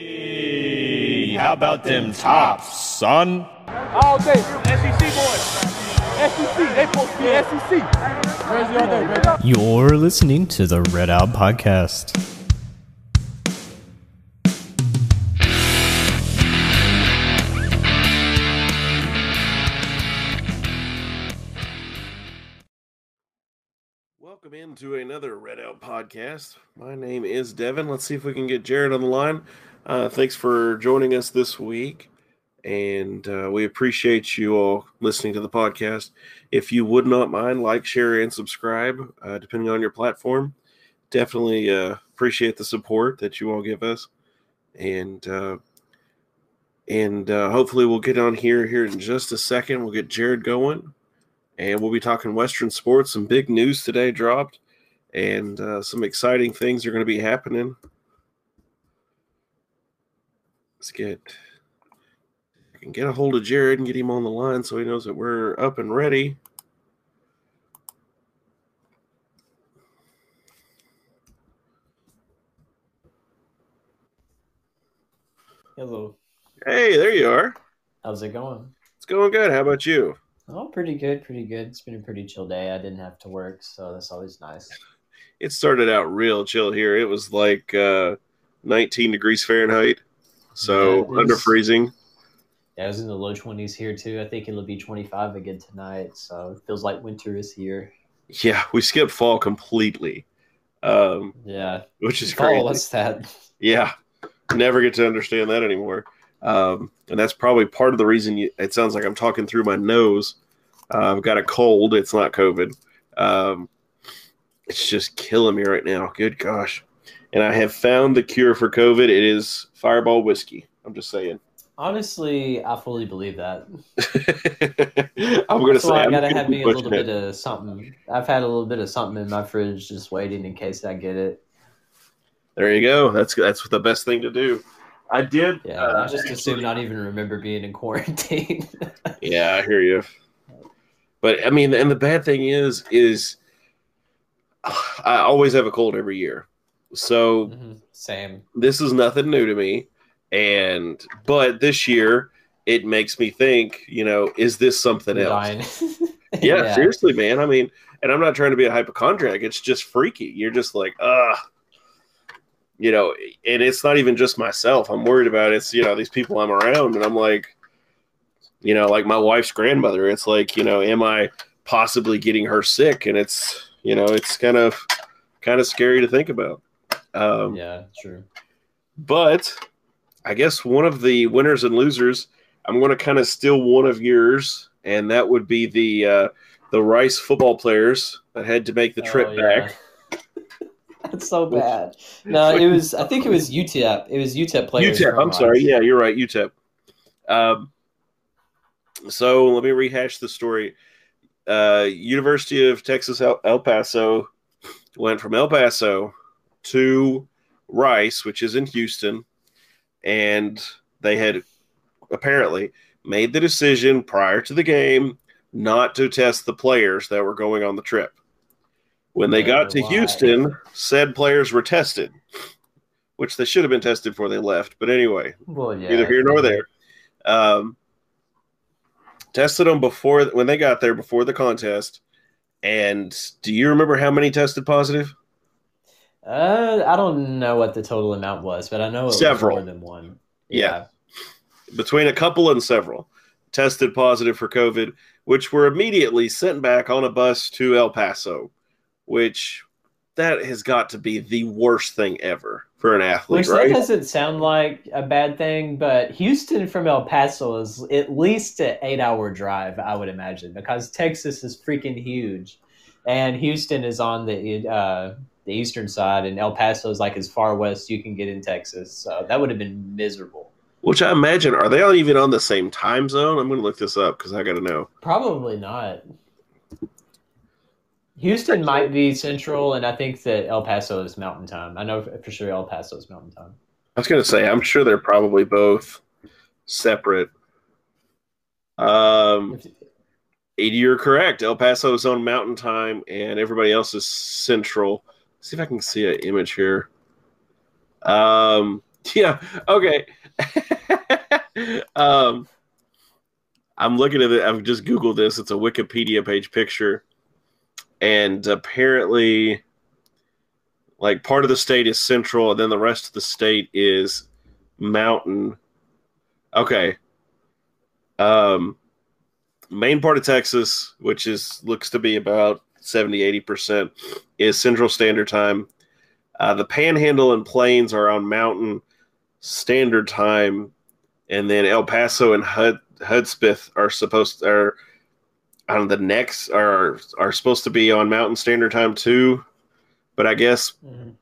Hey, how about them tops, son? All day, SEC boys. SEC, they supposed to be SEC. Jersey all day, baby. You're listening to the Red Out Podcast. Welcome into another Red Out podcast. My name is Devin. Let's see if we can get Jared on the line. Uh, thanks for joining us this week, and uh, we appreciate you all listening to the podcast. If you would not mind, like, share, and subscribe, uh, depending on your platform. Definitely uh, appreciate the support that you all give us, and uh, and uh, hopefully we'll get on here here in just a second. We'll get Jared going and we'll be talking Western sports. Some big news today dropped, and some exciting things are going to be happening. Let's get I can get a hold of Jared and get him on the line so he knows that we're up and ready. Hello. Hey, there you are. How's it going? It's going good. How about you? Oh, pretty good, pretty good. It's been a pretty chill day. I didn't have to work, so that's always nice. It started out real chill here. It was like uh, 19 degrees Fahrenheit, so Yeah, under freezing. Yeah, I was in the low 20s here too. I think it'll be 25 again tonight, so it feels like winter is here. Yeah, we skipped fall completely, um, Yeah. which is Fall, crazy. what's that? Yeah, never get to understand that anymore. Um, and that's probably part of the reason you, it sounds like I'm talking through my nose. Uh, I've got a cold. It's not COVID. Um, it's just killing me right now. Good gosh. And I have found the cure for COVID. It is fireball whiskey. I'm just saying. Honestly, I fully believe that. I'm going to say I I'm gotta have me a little bit of something. I've had a little bit of something in my fridge just waiting in case I get it. There you go. That's that's the best thing to do. I did. Yeah, uh, I just assume not even remember being in quarantine. Yeah, I hear you. But I mean, and the bad thing is, is I always have a cold every year. So Mhm, Same. this is nothing new to me. And but this year it makes me think, you know, is this something else? dying. Yeah, seriously, man. I mean, and I'm not trying to be a hypochondriac. It's just freaky. You're just like, ah, you know, and it's not even just myself. I'm worried about it's, you know, these people I'm around, and I'm like, you know, like my wife's grandmother. It's like, you know, am I possibly getting her sick? And it's, you know, it's kind of, kind of scary to think about. Um, Yeah, true. but I guess one of the winners and losers, I'm going to kind of steal one of yours, and that would be the uh, the Rice football players that had to make the trip Oh, yeah. back. That's so bad. No, it was. I think it was UTEP. It was UTEP players. UTEP. I'm sorry. Yeah, you're right. UTEP. Um, so let me rehash the story. Uh, University of Texas El, El Paso went from El Paso to Rice, which is in Houston, and they had apparently made the decision prior to the game not to test the players that were going on the trip. When they got to Why? Houston, said players were tested, which they should have been tested before they left. But anyway, Well, yeah. neither here nor there. Um, tested them before when they got there before the contest. And do you remember how many tested positive? Uh, I don't know what the total amount was, but I know it Several. was more than one. Yeah. Between a couple and several tested positive for COVID, which were immediately sent back on a bus to El Paso, which that has got to be the worst thing ever for an athlete, Which that doesn't sound like a bad thing, but Houston from El Paso is at least an eight-hour drive, I would imagine, because Texas is freaking huge, and Houston is on the uh, the eastern side, and El Paso is like as far west you can get in Texas. So that would have been miserable. Which I imagine are they all even on the same time zone? I'm going to look this up because I got to know. Probably not. Houston might be central, and I think that El Paso is mountain time. I know for sure El Paso is mountain time. I was going to say, I'm sure they're probably both separate. Um, 80, you're correct. El Paso is on Mountain Time, and everybody else is Central. See if I can see an image here. Um, Yeah. Okay. um, I'm looking at it. I've just googled this. It's a Wikipedia page picture, and apparently, like part of the state is central, and then the rest of the state is mountain. Okay. Um, main part of Texas, which is looks to be about 70 80 percent, is Central Standard Time. Uh, the Panhandle and Plains are on Mountain Standard Time, and then El Paso and Hud, Hudspeth are supposed are on the next are are supposed to be on Mountain Standard Time too. But I guess, Mhm.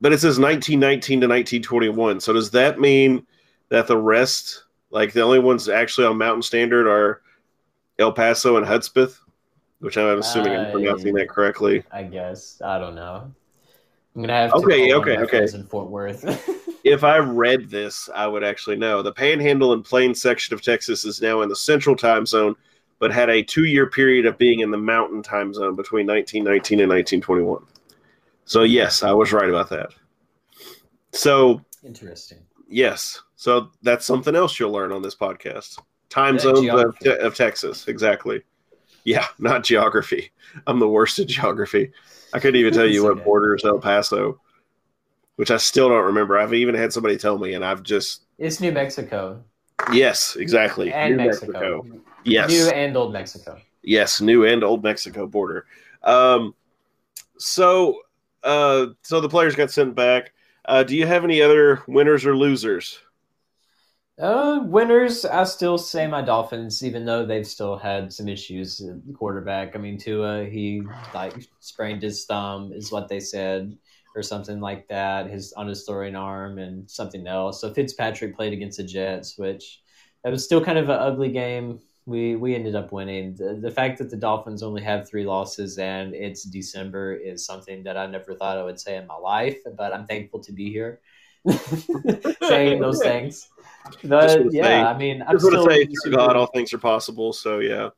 but it says 1919 to 1921. So does that mean that the rest, like the only ones actually on Mountain Standard, are El Paso and Hudspeth? Which I'm assuming I'm pronouncing that correctly. I guess I don't know. I'm gonna have to. Okay, okay, okay. In Fort Worth. if I read this, I would actually know. The Panhandle and Plains section of Texas is now in the Central Time Zone, but had a two-year period of being in the Mountain Time Zone between 1919 and 1921. So yes, I was right about that. So Interesting. yes, so that's something else you'll learn on this podcast. Time zones of, te- of Texas, exactly. Yeah, not geography. I'm the worst at geography. I couldn't even tell you what okay. borders El Paso, which I still don't remember. I've even had somebody tell me, and I've just It's New Mexico yes, exactly. and New Mexico. Yes, New and Old Mexico. yes, new and old Mexico border. Um, so, uh, so the players got sent back. Uh, do you have any other winners or losers? Uh, winners, I still say my Dolphins, even though they've still had some issues at quarterback. I mean, Tua, he like sprained his thumb, is what they said, or something like that. His on his throwing arm and something else. So Fitzpatrick played against the Jets, which that was still kind of an ugly game. We we ended up winning. The, the fact that the Dolphins only have three losses and it's December is something that I never thought I would say in my life, but I'm thankful to be here saying those things. Yeah, say- I mean, I'm Just still to say, through God, all things are possible. So yeah,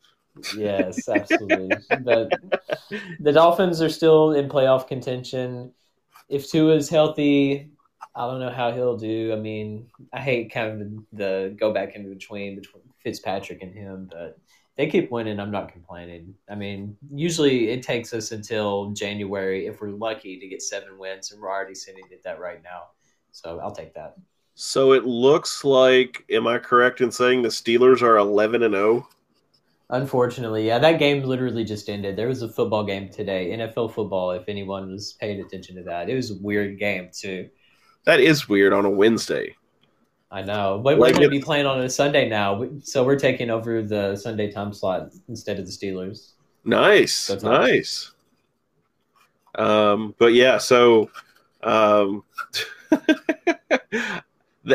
yes, absolutely. but the Dolphins are still in playoff contention. If Tua's healthy, I don't know how he'll do. I mean, I hate kind of the go back in between between Fitzpatrick and him, but they keep winning. I'm not complaining. I mean, usually it takes us until January if we're lucky to get seven wins, and we're already sitting at that right now. So I'll take that. so it looks like. Am I correct in saying the Steelers are 11 and oh? 0? Unfortunately, yeah, that game literally just ended. There was a football game today, NFL football. If anyone was paying attention to that, it was a weird game too. That is weird on a Wednesday. I know, but Like we're going to be playing on a Sunday now, so we're taking over the Sunday time slot instead of the Steelers. Nice, That's nice. nice. Um, but yeah, so, um,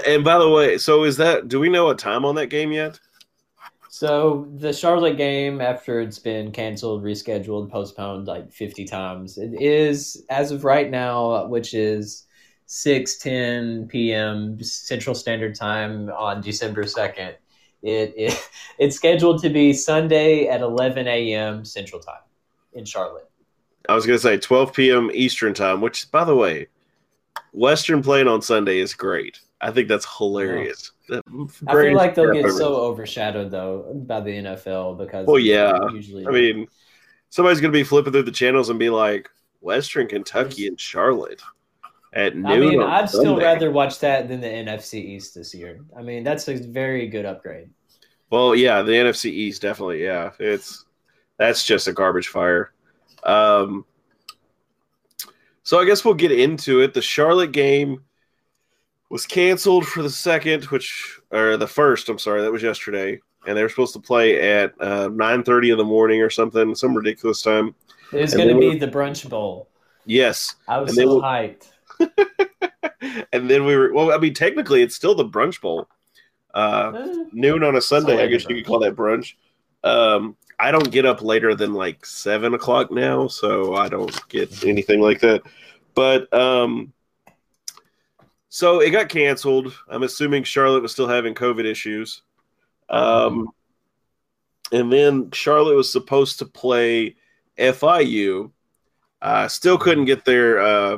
and by the way, so is that? Do we know a time on that game yet? So the Charlotte game, after it's been canceled, rescheduled, postponed like fifty times, it is as of right now, which is six ten p.m. Central Standard Time on December second. It, it it's scheduled to be Sunday at eleven a.m. Central Time in Charlotte. I was going to say 12 p.m. Eastern time, which, by the way, Western playing on Sunday is great. I think that's hilarious. The I feel like they'll get so overshadowed though by the NFL because Well, yeah. usually I mean, somebody's going to be flipping through the channels and be like, Western Kentucky and Charlotte at noon. I mean, I'd still rather watch that than the NFC East this year. I mean, that's a very good upgrade. Well, yeah, the NFC East definitely. Yeah, it's that's just a garbage fire. Um, so I guess we'll get into it. The Charlotte game was canceled for the second, which or the first. I'm sorry, that was yesterday, and they were supposed to play at uh, 9:30 in the morning or something, some ridiculous time. It was going to be the brunch bowl. Yes, I was And so hyped. and then we were. Well, I mean, technically, it's still the brunch bowl. Uh, Eh, noon on a Sunday. I guess you could call that brunch. Um, I don't get up later than like seven o'clock now, so I don't get anything like that. But um, so it got canceled. I'm assuming Charlotte was still having COVID issues. Um, and then Charlotte was supposed to play FIU. Uh, still couldn't get their uh,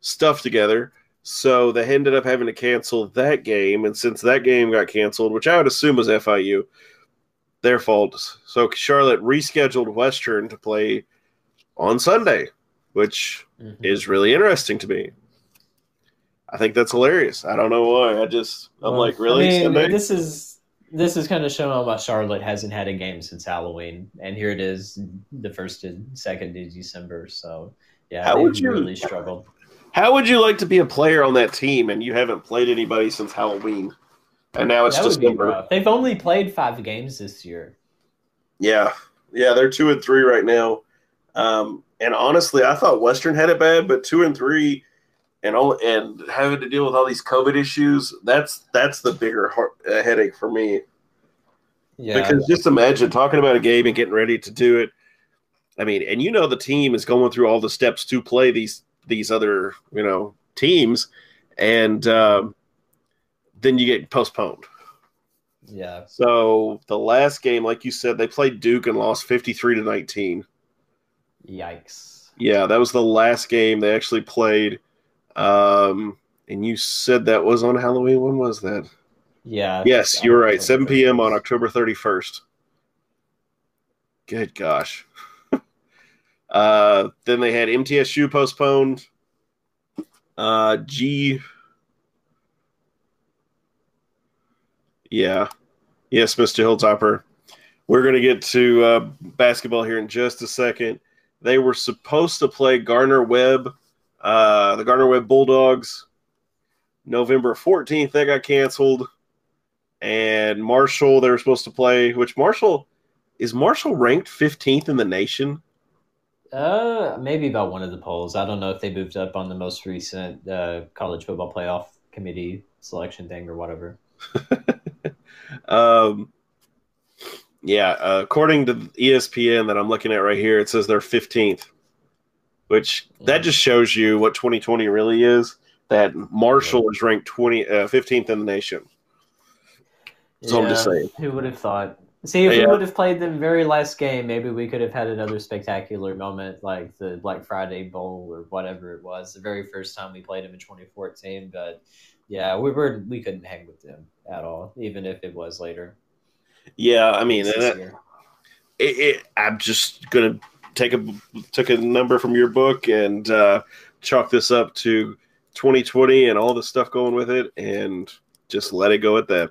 stuff together. So they ended up having to cancel that game, and since that game got canceled, which I would assume was FIU, their fault. So Charlotte rescheduled Western to play on Sunday, which Mhm. is really interesting to me. I think that's hilarious. I don't know why. I just I'm Well, like, really? I mean, this is this is kind of showing why Charlotte hasn't had a game since Halloween, and here it is, the first and second of December. So yeah, How would you- really struggled. How would you like to be a player on that team and you haven't played anybody since Halloween? And now it's that December. They've only played five games this year. Yeah, yeah, they're two and three right now. Um, and honestly, I thought Western had it bad, but two and three, and all, and having to deal with all these COVID issues, that's that's the bigger heart, uh, headache for me. Yeah, Because just imagine talking about a game and getting ready to do it. I mean, and you know the team is going through all the steps to play these these other you know teams, and um, then you get postponed. yeah, So the last game, like you said, they played Duke and lost fifty three to nineteen. yikes. Yeah, that was the last game they actually played. Um, and you said that was on Halloween. When was that? Yeah. Yes, you're right. 7 p.m. on October 31st. Good gosh. uh, then they had MTSU postponed. Uh, G. Yeah. Yes, Mr. Hilltopper. We're going to get to uh, basketball here in just a second. They were supposed to play Gardner Webb, uh, the Gardner Webb Bulldogs, November 14th. That got canceled and Marshall they were supposed to play. Which Marshall is Marshall ranked 15th in the nation? Uh, maybe about one of the polls. I don't know if they moved up on the most recent uh, college football playoff committee selection thing or whatever. Um, yeah, uh, according to ESPN that I'm looking at right here, it says they're 15th, which that just shows you what 2020 really is. That Marshall is ranked 20 uh, 15th in the nation. So I'm just saying. Who would have thought? See, if Yeah. we would have played them very last game, maybe we could have had another spectacular moment like the Black Friday Bowl or whatever it was, the very first time we played them in 2014. But yeah, we were we couldn't hang with them at all, even if it was later. Yeah, I mean, that, it, it, I'm just gonna take a took a number from your book and uh, chalk this up to 2020 and all the stuff going with it, and just let it go at that.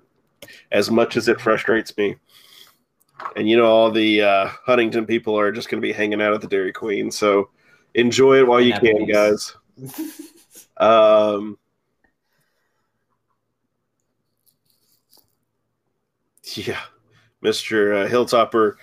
As much as it frustrates me, and you know, all the uh, Huntington people are just going to be hanging out at the Dairy Queen, so enjoy it while you can, guys. Um, yeah, Mister uh, Hilltopper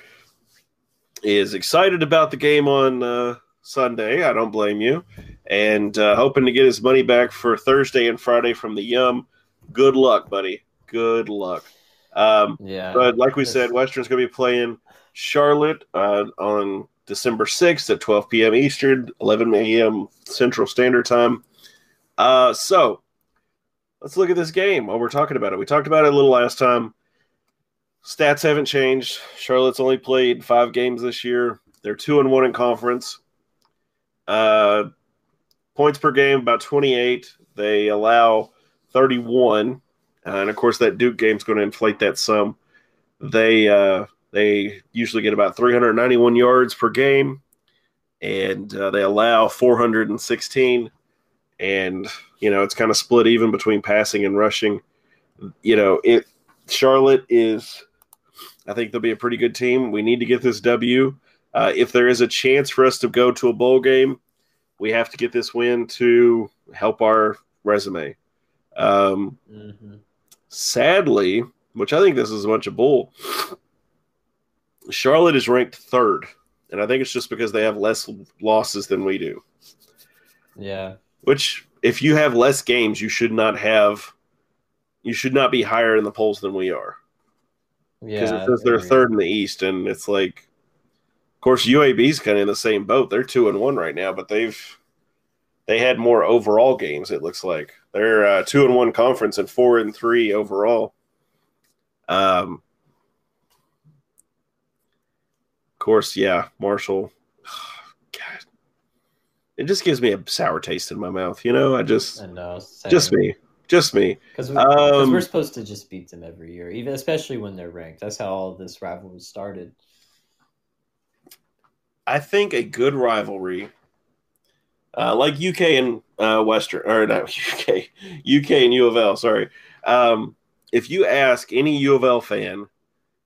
is excited about the game on uh, Sunday. I don't blame you, and uh, hoping to get his money back for Thursday and Friday from the Yum. Good luck, buddy. Good luck. Um, yeah, but like we said, Western's going to be playing Charlotte uh, on December 6th at 12 p.m. Eastern, 11 a.m. Central Standard Time. Uh, so let's look at this game while we're talking about it. We talked about it a little last time. Stats haven't changed. Charlotte's only played five games this year. They're two and one in conference. Uh, points per game about 28. They allow 31. Uh, and of course, that Duke game's going to inflate that some. They uh, they usually get about 391 yards per game, and uh, they allow 416. And you know, it's kind of split even between passing and rushing. You know, it Charlotte is. I think they'll be a pretty good team. We need to get this W. Uh, if there is a chance for us to go to a bowl game, we have to get this win to help our resume. Um, Mhm. sadly, which I think this is a bunch of bull, Charlotte is ranked third. And I think it's just because they have less losses than we do. yeah, Which, if you have less games, you should not have, you should not be higher in the polls than we are. Because yeah. it says they're third in the East. And it's like, of course, UAB's kind of in the same boat. They're two and one right now, but they've, they had more overall games, it looks like. They're uh, two and one conference and four and three overall. Um, of course, yeah, Marshall. God, it just gives me a sour taste in my mouth. You know, I just I know. just me, just me. Because Um, we're supposed to just beat them every year, even especially when they're ranked. That's how all this rivalry started. I think a good rivalry, uh, like UK and uh, Western, or not UK, UK and U of L. Sorry, um, if you ask any U of L fan,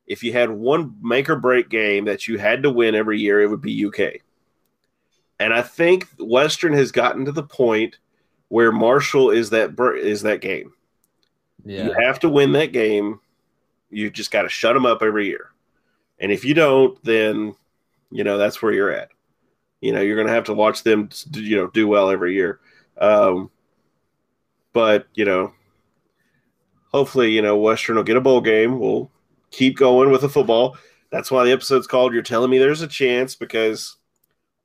if you had one make or break game that you had to win every year, it would be UK. And I think Western has gotten to the point where Marshall is that is that game. Yeah. You have to win that game. You just got to shut them up every year. And if you don't, then you know that's where you're at. You know you're going to have to watch them, you know, do well every year. Um, but you know, hopefully, you know, Western will get a bowl game. We'll keep going with the football. That's why the episode's called "You're Telling Me There's a Chance" because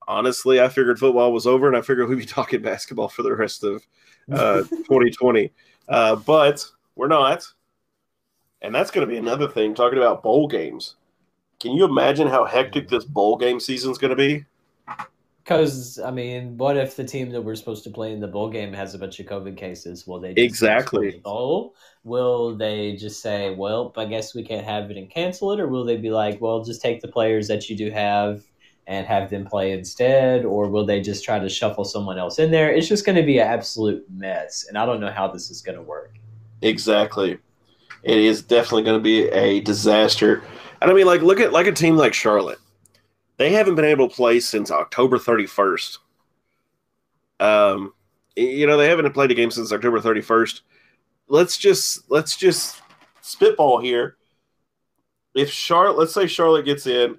honestly, I figured football was over, and I figured we'd be talking basketball for the rest of uh, 2020. Uh, but we're not. And that's going to be another thing, talking about bowl games. Can you imagine how hectic this bowl game season is going to be? Because I mean, what if the team that we're supposed to play in the bowl game has a bunch of COVID cases? Will they Exactly. bowl? Will they just say, "Well, I guess we can't have it and cancel it," or will they be like, "Well, just take the players that you do have and have them play instead," or will they just try to shuffle someone else in there? It's just going to be an absolute mess, and I don't know how this is going to work. Exactly. It is definitely going to be a disaster. And I mean, like, look at like a team like Charlotte. They haven't been able to play since October 31st. Um, you know, they haven't played a game since October 31st. Let's just let's just spitball here. If Charlotte, let's say Charlotte gets in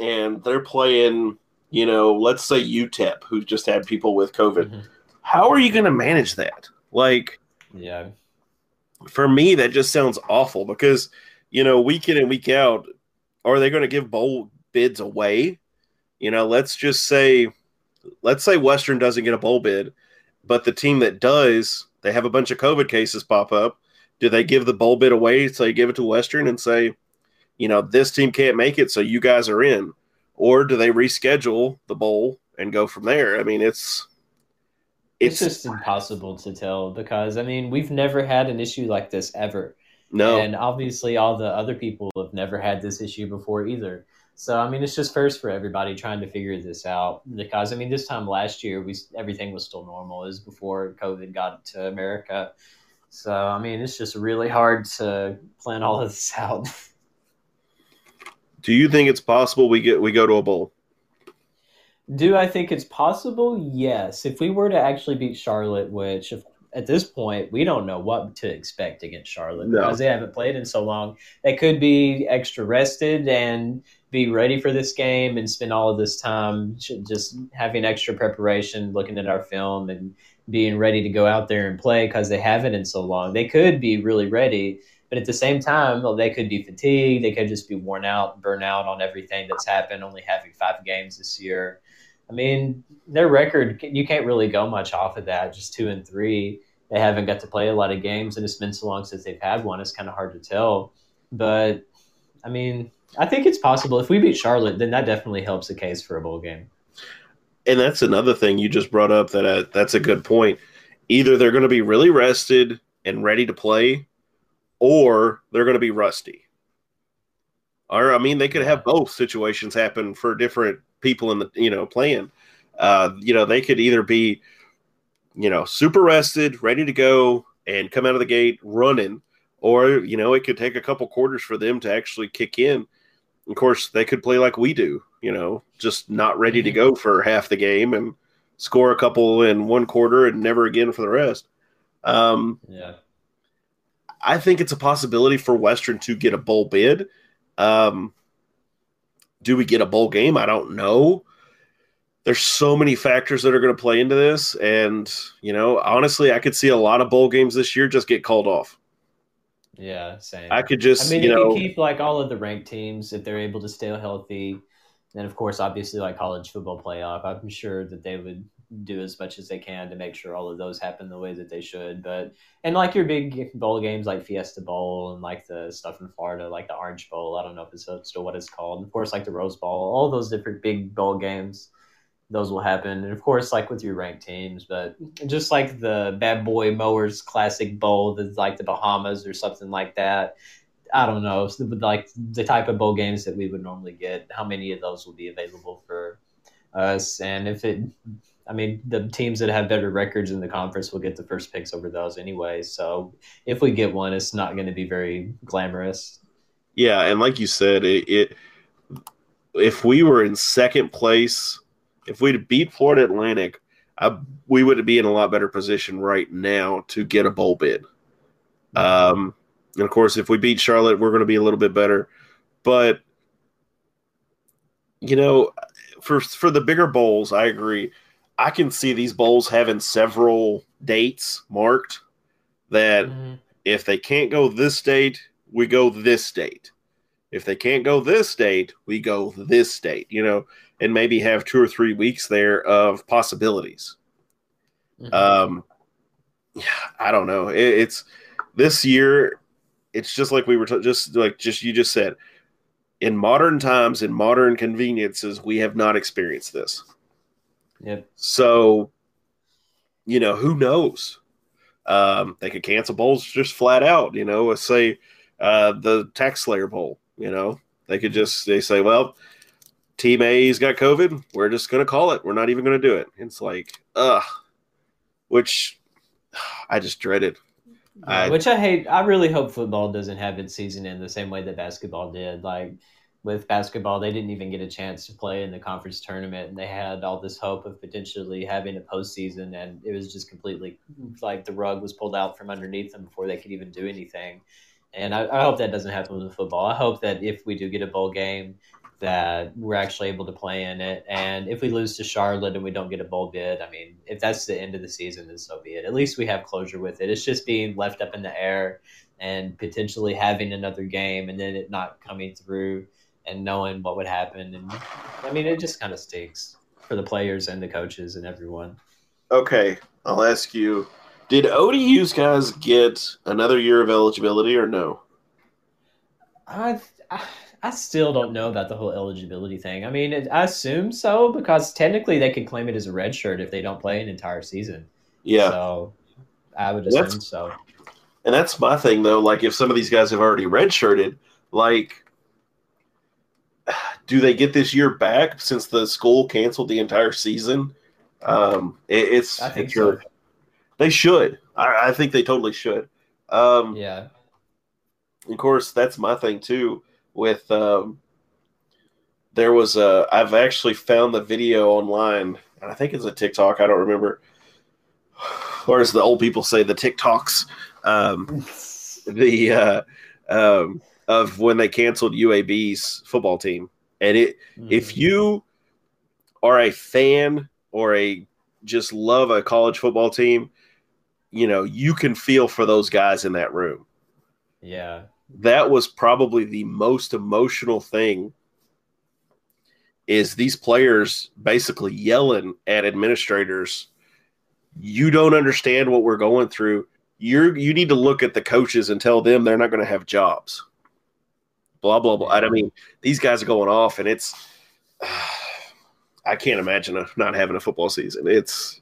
and they're playing, you know, let's say UTEP, who just had people with COVID. Mhm. How are you going to manage that? Like, Yeah, for me that just sounds awful because you know week in and week out are they going to give bowl bids away you know let's just say let's say western doesn't get a bowl bid but the team that does they have a bunch of covid cases pop up do they give the bowl bid away so they give it to western and say you know this team can't make it so you guys are in or do they reschedule the bowl and go from there i mean it's it's, it's, just impossible to tell because I mean we've never had an issue like this ever. no And obviously, all the other people have never had this issue before either. So I mean, it's just first for everybody trying to figure this out. Because I mean, this time last year, we everything was still normal. It was before COVID got to America. So I mean, it's just really hard to plan all of this out. Do you think it's possible we get we go to a bowl Do I think it's possible? Yes. If we were to actually beat Charlotte, which if, at this point we don't know what to expect against Charlotte No. because they haven't played in so long, they could be extra rested and be ready for this game and spend all of this time just having extra preparation, looking at our film and being ready to go out there and play because they haven't in so long. They could be really ready. But at the same time, well, they could be fatigued. They could just be worn out, burn out on everything that's happened, only having five games this year. I mean, their record, you can't really go much off of that, just two and three. They haven't got to play a lot of games, and it's been so long since they've had one, it's kind of hard to tell. But, I mean, I think it's possible. If we beat Charlotte, then that definitely helps the case for a bowl game. and that's another thing you just brought up that uh, that's a good point. Either they're going to be really rested and ready to play, or they're going to be rusty. Or I mean, they could have both situations happen for different people in the you know playing. Uh, you know, they could either be you know super rested, ready to go, and come out of the gate running, or you know it could take a couple quarters for them to actually kick in. Of course, they could play like we do, you know, just not ready to go for half the game and score a couple in one quarter and never again for the rest. Um, Yeah. I think it's a possibility for Western to get a bowl bid. Um, do we get a bowl game? I don't know. There's so many factors that are going to play into this, and you know, honestly, I could see a lot of bowl games this year just get called off. Yeah, same. I could just, I mean, you you know, can keep like all of the ranked teams if they're able to stay healthy. And of course, obviously, like college football playoff, I'm sure that they would do as much as they can to make sure all of those happen the way that they should. But and like your big bowl games like Fiesta Bowl and like the stuff in Florida, like the Orange Bowl. I don't know if it's still what it's called. And of course, like the Rose Bowl, all those different big bowl games. those will happen. And of course, like with your ranked teams, but just like the Bad Boy Mowers Classic Bowl, that's like the Bahamas or something like that. I don't know, like the type of bowl games that we would normally get. How many of those will be available for us? And if it, I mean, the teams that have better records in the conference will get the first picks over those anyway. So if we get one, it's not going to be very glamorous. Yeah, and like you said, it, it if we were in second place, if we'd beat Florida Atlantic, I, we would be in a lot better position right now to get a bowl bid. Um, and of course, if we beat Charlotte, we're going to be a little bit better. But you know, for for the bigger bowls, I agree. I can see these bowls having several dates marked that mm-hmm. if they can't go this date, we go this date. If they can't go this date, we go this date, you know, and maybe have two or three weeks there of possibilities. Mm-hmm. Um, yeah, I don't know. It, it's this year it's just like we were t- just like just you just said in modern times in modern conveniences we have not experienced this yep so you know who knows? Um, they could cancel bowls just flat out you know let's say uh, the tax slayer bowl you know? They could just they say well team a's got covid. We're just going to call it. We're not even going to do it. It's like ugh. Which i just dreaded. I, Which I hate. I really hope football doesn't have its season in the same way that basketball did. Like with basketball, they didn't even get a chance to play in the conference tournament, and they had all this hope of potentially having a postseason, and it was just completely mm-hmm. like the rug was pulled out from underneath them before they could even do anything. And I, I hope that doesn't happen with football. I hope that if we do get a bowl game, that we're actually able to play in it. And if we lose to Charlotte and we don't get a bowl bid, I mean, if that's the end of the season, then so be it. At least we have closure with it. It's just being left up in the air and potentially having another game and then it not coming through and knowing what would happen. And I mean, it just kind of stinks for the players and the coaches and everyone. Okay, I'll ask you. Did ODU's guys get another year of eligibility or no? I, I I still don't know about the whole eligibility thing. I mean, it, I assume so because technically they can claim it as a red shirt if they don't play an entire season. Yeah. So I would assume that's, so. And that's my thing though. Like if some of these guys have already redshirted, like do they get this year back since the school canceled the entire season? Um, it, it's I think so. They should. I, I, think they totally should. Um, yeah. Of course, that's my thing too with um, there was a I've actually found the video online, and I think it's a TikTok. I don't remember, or as the old people say, the TikToks. Um, the uh, um, of when they canceled UAB's football team, and it mm-hmm. if you are a fan or a just love a college football team, you know you can feel for those guys in that room. Yeah, that was probably the most emotional thing is these players basically yelling at administrators you don't understand what we're going through you're you need to look at the coaches and tell them they're not going to have jobs blah blah blah i mean these guys are going off and it's i can't imagine not having a football season it's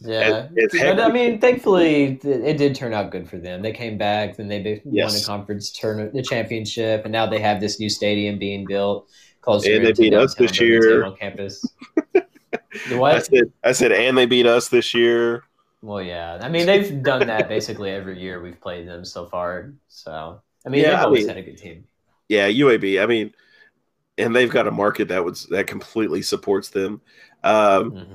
yeah, it's but I mean, thankfully, it did turn out good for them. They came back, then they yes. won a conference tournament, the championship, and now they have this new stadium being built closer. And they beat us this year on campus. what I said? I said, and they beat us this year. Well, yeah. I mean, they've done that basically every year we've played them so far. So, I mean, yeah, they've always I mean, had a good team. Yeah, UAB. I mean, and they've got a market that was that completely supports them. Um, mm-hmm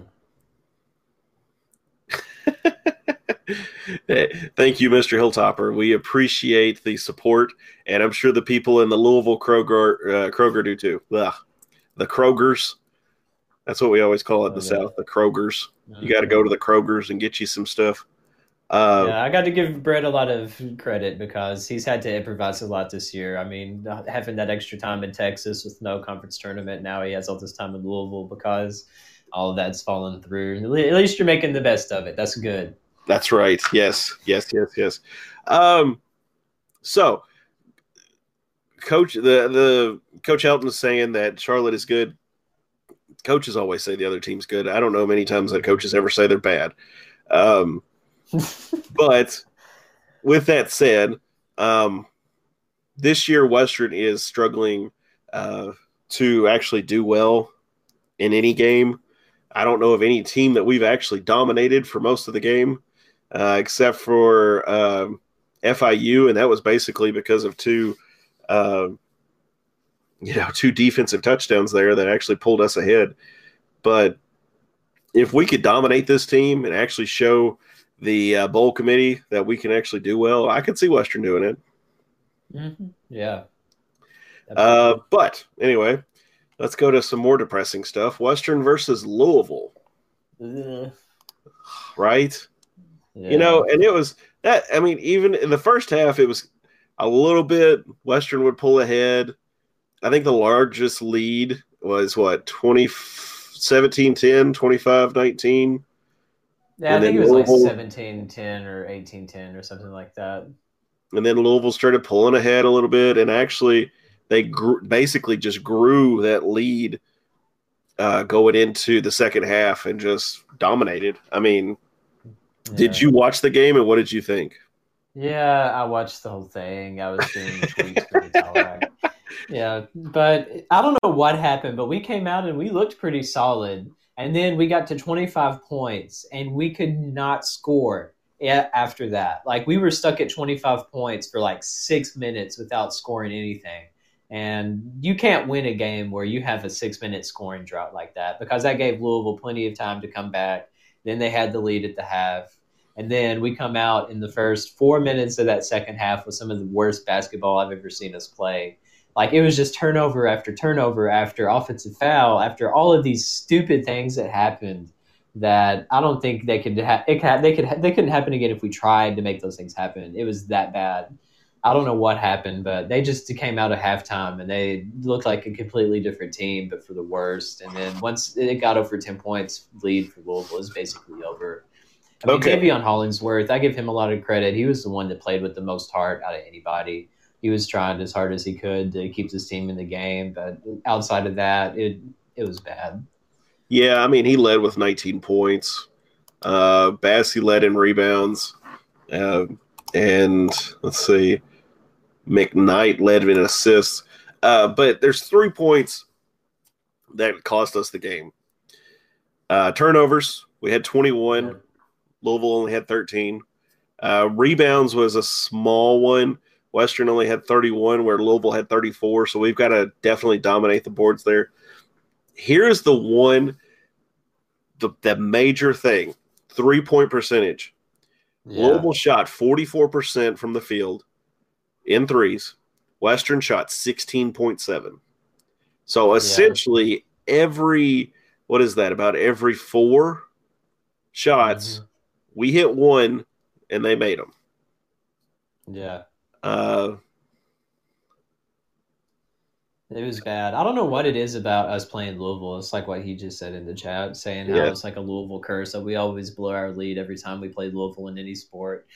Thank you, Mr. Hilltopper. We appreciate the support, and I'm sure the people in the Louisville Kroger uh, Kroger do too. Ugh. The Krogers. That's what we always call it in the oh, South. The Krogers. You got to go to the Krogers and get you some stuff. Uh, yeah, I got to give Brett a lot of credit because he's had to improvise a lot this year. I mean, having that extra time in Texas with no conference tournament, now he has all this time in Louisville because all of that's fallen through. At least you're making the best of it. That's good. That's right. Yes, yes, yes, yes. Um, so, coach, the the coach Helton is saying that Charlotte is good. coaches always say the other team's good. I don't know many times that coaches ever say they're bad. Um, but with that said, um, this year Western is struggling uh, to actually do well in any game. I don't know of any team that we've actually dominated for most of the game, uh, except for um, FIU, and that was basically because of two, uh, you know, two defensive touchdowns there that actually pulled us ahead. But if we could dominate this team and actually show the uh, bowl committee that we can actually do well, I could see Western doing it. Mm-hmm. Yeah. Uh, but anyway, let's go to some more depressing stuff. Western versus Louisville, right? Yeah. You know, and it was that. I mean, even in the first half, it was a little bit Western would pull ahead. I think the largest lead was what 20, 17 10, 25 19. Yeah, I think it was like Louisville- 17 10 or 18 10 or something like that. and then Louisville started pulling ahead a little bit, and actually they grew, basically just grew that lead uh, going into the second half and just dominated. I mean, did you watch the game and what did you think? Yeah, I watched the whole thing. I was doing tweets for the. Yeah, but I don't know what happened, but we came out and we looked pretty solid. And then we got to 25 points and we could not score after that. Like we were stuck at 25 points for like six minutes without scoring anything. And you can't win a game where you have a six minute scoring drought like that because that gave Louisville plenty of time to come back. Then they had the lead at the half. And then we come out in the first four minutes of that second half with some of the worst basketball I've ever seen us play. Like it was just turnover after turnover after offensive foul after all of these stupid things that happened that I don't think they could ha- it could, they could ha- they couldn't happen again if we tried to make those things happen. It was that bad. I don't know what happened, but they just came out of halftime and they looked like a completely different team, but for the worst. And then once it got over ten points lead for Louisville, was basically over. I mean, Okay. Taveion Hollingsworth, I give him a lot of credit. He was the one that played with the most heart out of anybody. He was trying as hard as he could to keep his team in the game, but outside of that, it it was bad. Yeah, I mean, he led with 19 points. Uh, Bassey led in rebounds. Uh, and let's see, McKnight led in assists. Uh, but there's three points that cost us the game. Uh, turnovers, we had 21. Louisville only had 13. Uh, rebounds was a small one. Western only had 31, where Louisville had 34. So we've got to definitely dominate the boards there. Here's the one, the, the major thing three point percentage. Yeah. Louisville shot 44% from the field in threes. Western shot 16.7. So essentially, every, what is that, about every four shots, Mhm. we hit one and they made them. Yeah. Uh, It was bad. I don't know what it is about us playing Louisville. It's like what he just said in the chat, saying how Yeah. it's like a Louisville curse that we always blow our lead every time we play Louisville in any sport.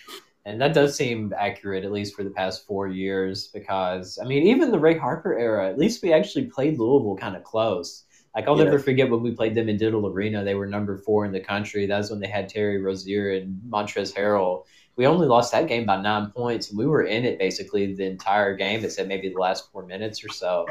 And that does seem accurate, at least for the past four years, because I mean, even the Ray Harper era, at least we actually played Louisville kind of close. Like I'll Yeah. never forget when we played them in Diddle Arena. They were number four in the country. That was when they had Terry Rozier and Montrez Harrell. We only lost that game by nine points, and we were in it basically the entire game, except maybe the last four minutes or so.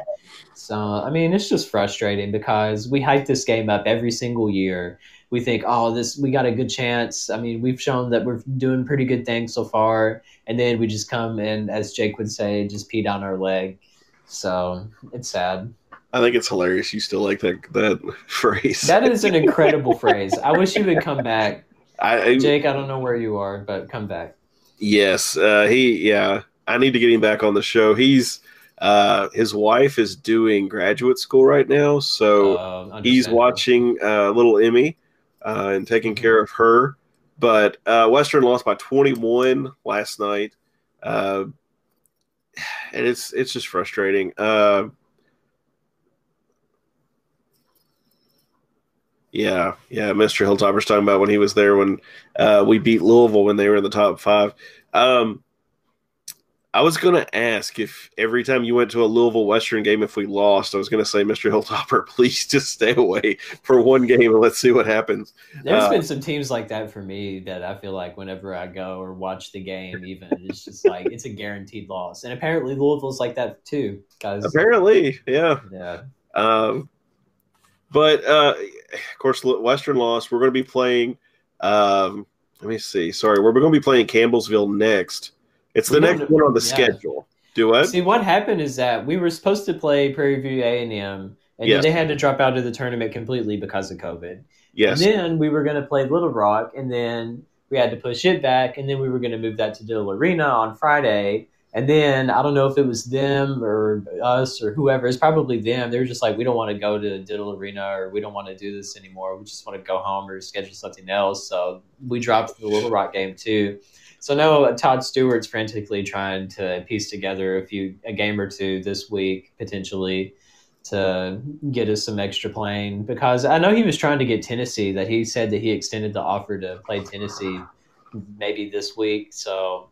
So, I mean, it's just frustrating because we hype this game up every single year. We think, oh, this we got a good chance. I mean, we've shown that we're doing pretty good things so far, and then we just come and, as Jake would say, just pee down our leg. So it's sad. I think it's hilarious. You still like that that phrase. That is an incredible phrase. I wish you would come back, I, Jake. I don't know where you are, but come back. Yes, uh, he. Yeah, I need to get him back on the show. He's uh, his wife is doing graduate school right now, so Uh, he's watching uh, little Emmy uh, and taking care of her. But uh, Western lost by 21 last night, uh, and it's it's just frustrating. Uh, yeah, yeah. Mr. Hilltopper's talking about when he was there when uh, we beat Louisville when they were in the top five. Um, I was gonna ask if every time you went to a Louisville Western game, if we lost, I was gonna say, Mr. Hilltopper, please just stay away for one game and let's see what happens. There's Uh, been some teams like that for me that I feel like whenever I go or watch the game, even it's just like it's a guaranteed loss. And apparently Louisville's like that too, guys. Apparently, yeah. Yeah. Um, but uh, of course, Western lost. We're going to be playing. Um, let me see. Sorry, we're going to be playing Campbellsville next. It's the We next one on the yeah. schedule. Do what? See, what happened is that we were supposed to play Prairie View A and M, and Yes. they had to drop out of the tournament completely because of COVID. yes. And then we were going to play Little Rock, and then we had to push it back, and then we were going to move that to Diddle Arena on Friday. And then I don't know if it was them or us or whoever. It's probably them. They were just like, we don't want to go to Diddle Arena or we don't want to do this anymore. We just want to go home or schedule something else. So we dropped the Little Rock game too. So now Todd Stewart's frantically trying to piece together a few a game or two this week potentially to get us some extra playing because I know he was trying to get Tennessee. That he said that he extended the offer to play Tennessee maybe this week. So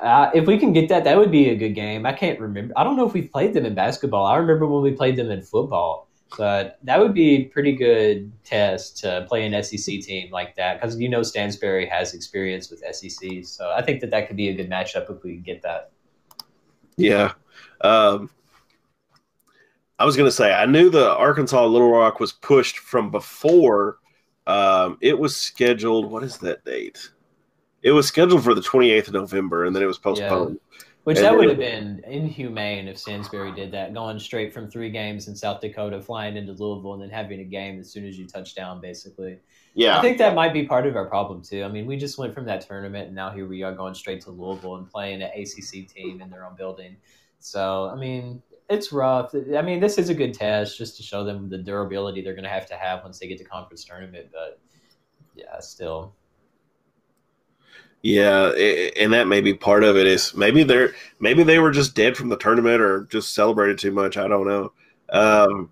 uh, if we can get that, that would be a good game. I can't remember. I don't know if we've played them in basketball. I remember when we played them in football. But that would be a pretty good test to play an SEC team like that because you know Stansbury has experience with SEC. So I think that that could be a good matchup if we can get that. Yeah. Um, I was going to say, I knew the Arkansas Little Rock was pushed from before. Um, it was scheduled. What is that date? It was scheduled for the 28th of November, and then it was postponed. Which And that would have been inhumane if Stansbury did that, going straight from three games in South Dakota, flying into Louisville, and then having a game as soon as you touch down, basically. Yeah. I think that might be part of our problem too. I mean, we just went from that tournament, and now here we are going straight to Louisville and playing an ACC team in their own building. So, I mean, it's rough. I mean, this is a good test just to show them the durability they're going to have to have once they get to conference tournament. But yeah, still, Yeah, a- and that may be part of it. Is maybe they're maybe they were just dead from the tournament or just celebrated too much. I don't know. Um,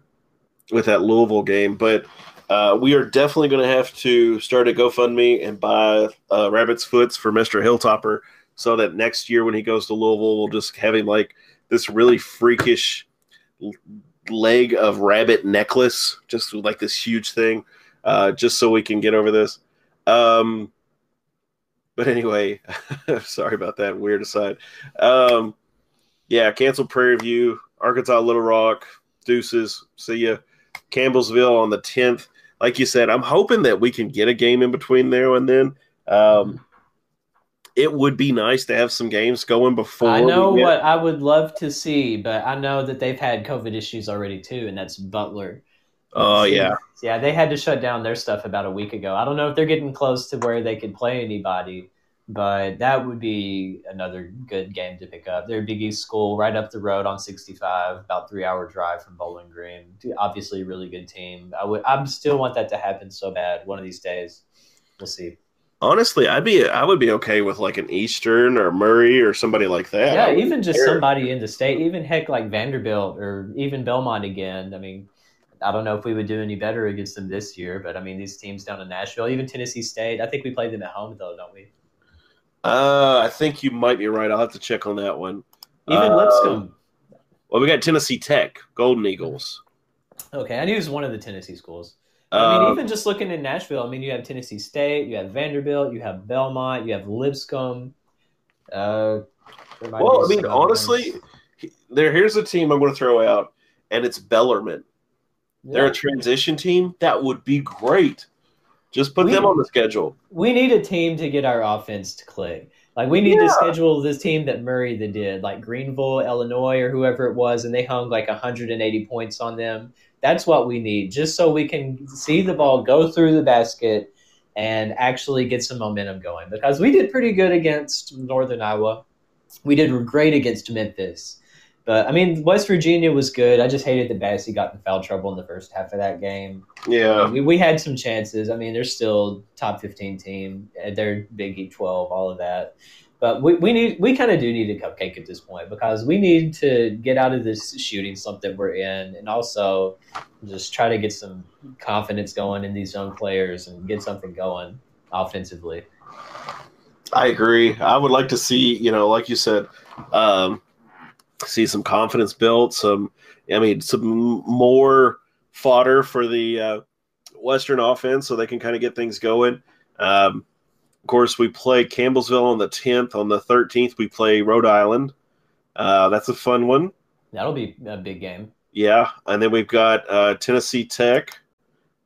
with that Louisville game, but uh, we are definitely going to have to start a GoFundMe and buy uh, rabbit's foots for Mister Hilltopper, so that next year when he goes to Louisville, we'll just have him like this really freakish leg of rabbit necklace, just like this huge thing, uh, just so we can get over this. Um, but anyway, sorry about that weird aside. Um, yeah, cancel Prairie View, Arkansas Little Rock, Deuces. See ya. Campbellsville on the tenth. Like you said, I'm hoping that we can get a game in between there and then. Um, it would be nice to have some games going before. I know what I would love to see, but I know that they've had COVID issues already too, and that's Butler. Oh yeah, Yeah, they had to shut down their stuff about a week ago. I don't know if they're getting close to where they could play anybody, but that would be another good game to pick up. They're Big East school right up the road on 65, about three hour drive from Bowling Green. Obviously, a really good team. I would, I still want that to happen so bad one of these days. We'll see. honestly, I'd be I would be okay with like an Eastern or Murray or somebody like that. Yeah, even just care. somebody in the state, even heck like Vanderbilt or even Belmont again. I mean, I don't know if we would do any better against them this year, but I mean, these teams down in Nashville, even Tennessee State, I think we played them at home though, don't we? Uh, I think you might be right. I'll have to check on that one. Even Uh, Lipscomb. Well, we got Tennessee Tech, Golden Eagles. Okay, I knew it was one of the Tennessee schools. I mean, Uh, even just looking in Nashville, I mean, you have Tennessee State, you have Vanderbilt, you have Belmont, you have Lipscomb. Uh, well, I mean, honestly, there here's a team I'm going to throw out, and it's Bellarmine. They're a transition team. That would be great. Just put We- them on the schedule. we need a team to get our offense to click. Like we need Yeah. to schedule this team that Murray that did, like Greenville, Illinois, or whoever it was, and they hung like 180 points on them. That's what we need, just so we can see the ball go through the basket and actually get some momentum going. Because we did pretty good against Northern Iowa. We did great against Memphis. But I mean, West Virginia was good. I just hated that Bassey got in foul trouble in the first half of that game. Yeah. We, we had some chances. I mean, they're still top 15 team. Uh, They're Big E 12, all of that. But we, we need we kind of do need a cupcake at this point because we need to get out of this shooting slump that we're in and also just try to get some confidence going in these young players and get something going offensively. I agree. I would like to see, you know, like you said, Um, see some confidence built, some, I mean, some more fodder for the uh, Western offense so they can kind of get things going. Um, of course, we play Campbellsville on the 10th. On the 13th, we play Rhode Island. Uh, that's a fun one. That'll be a big game. Yeah. And then we've got uh, Tennessee Tech.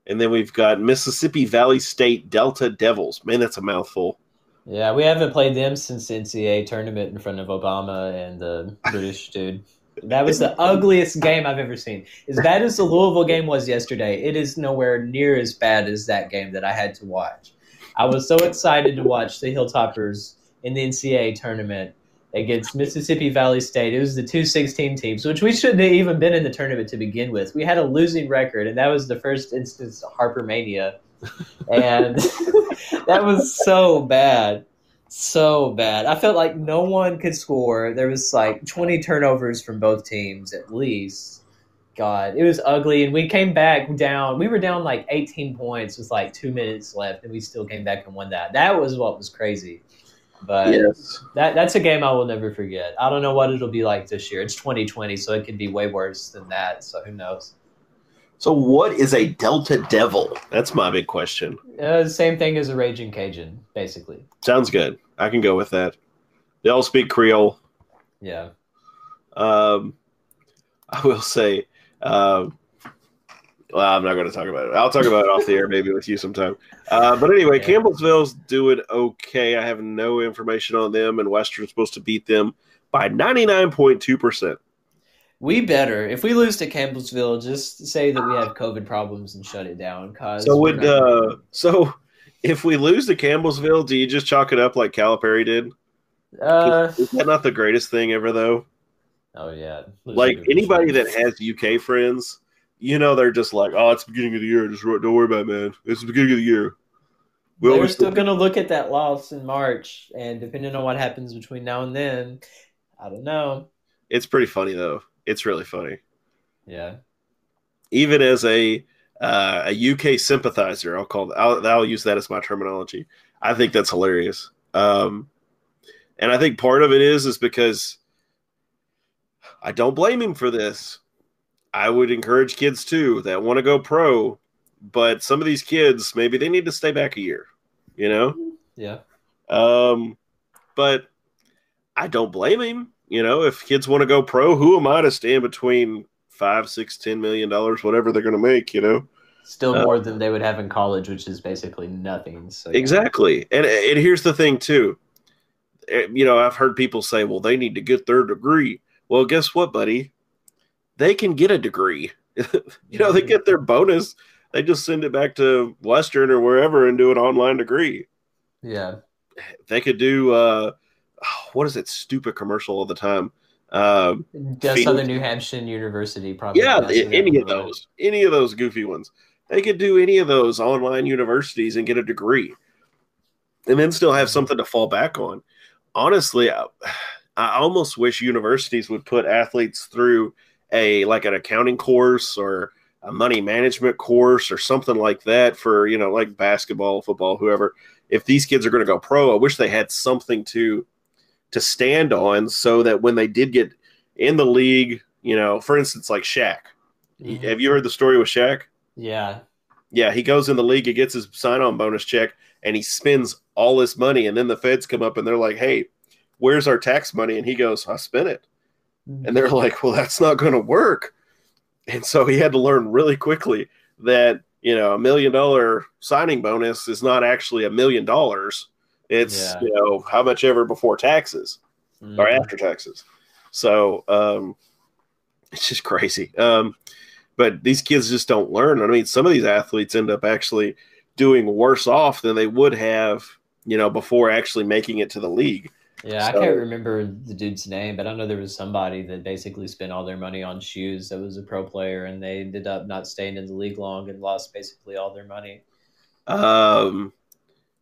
And then we've got Mississippi Valley State Delta Devils. Man, that's a mouthful. Yeah, we haven't played them since the NCAA tournament in front of Obama and the British dude. That was the ugliest game I've ever seen. As bad as the Louisville game was yesterday, it is nowhere near as bad as that game that I had to watch. I was so excited to watch the Hilltoppers in the NCAA tournament against Mississippi Valley State. It was the two 16 teams, which we shouldn't have even been in the tournament to begin with. We had a losing record, and that was the first instance of Harper Mania. And that was so bad. So bad. I felt like no one could score. There was like 20 turnovers from both teams at least. God, it was ugly. And we came back down. We were down like 18 points with like two minutes left, and we still came back and won that. That was what was crazy. But Yes. that that's a game I will never forget. I don't know what it'll be like this year. It's 2020, so it could be way worse than that. So who knows? So, what is a Delta Devil? That's my big question. Uh, same thing as a Raging Cajun, basically. Sounds good. I can go with that. They all speak Creole. Yeah. Um, I will say, um, well, I'm not going to talk about it. I'll talk about it off the air maybe with you sometime. Uh, but anyway, Yeah. Campbellsville's doing okay. I have no information on them, and Western's supposed to beat them by 99.2%. We better if we lose to Campbellsville, just say that we have COVID problems and shut it down. Cause So would not- uh, so if we lose to Campbellsville, do you just chalk it up like Calipari did? uh, Is that not the greatest thing ever, though? oh yeah, Like anybody that has UK friends, you know, they're just like, "Oh, it's the beginning of the year. Just don't worry about it, man. It's the beginning of the year." We always still going to look at that loss in March, and depending on what happens between now and then, I don't know. It's pretty funny though. It's really funny. Yeah, Even as a uh, a UK sympathizer, I'll call I'll, I'll use that as my terminology. I think that's hilarious. Um, and I think part of it is is because I don't blame him for this. I would encourage kids too that want to go pro, but some of these kids maybe they need to stay back a year. You know. yeah. Um, but I don't blame him. You know, if kids want to go pro, who am I to stand between five, six, ten million dollars, whatever they're going to make? You know, Still Uh, more than they would have in college, which is basically nothing. So yeah. exactly. And and here's the thing too. Eh, You know, I've heard people say, "Well, they need to get their degree." Well, guess what, buddy? They can get a degree. you know, they get their bonus. They just send it back to Western or wherever and do an online degree. Yeah. They could do uh, what is that stupid commercial all the time? Um, Does. Southern New Hampshire University probably? yeah, it any of on the road. those, any of those goofy ones. They could do any of those online universities and get a degree, and then still have something to fall back on. Honestly, I, I almost wish universities would put athletes through a like an accounting course or a money management course or something like that for you know like basketball, football, whoever. If these kids are going to go pro, I wish they had something to to stand on so that when they did get in the league, you know, for instance, like Shaq. Mhm. Have you heard the story with Shaq? Yeah. Yeah, he goes in the league, he gets his sign on bonus check, and he spends all his money. And then the feds come up and they're like, hey, where's our tax money? And he goes, I spent it. And they're like, well, that's not going to work. And so he had to learn really quickly that, you know, a million dollar signing bonus is not actually a million dollars. It's, Yeah. you know, how much ever before taxes Mhm. or after taxes. So um, it's just crazy. Um, but these kids just don't learn. I mean, some of these athletes end up actually doing worse off than they would have, you know, before actually making it to the league. Yeah, I can't remember the dude's name, but I know there was somebody that basically spent all their money on shoes that was a pro player, and they ended up not staying in the league long and lost basically all their money. Um,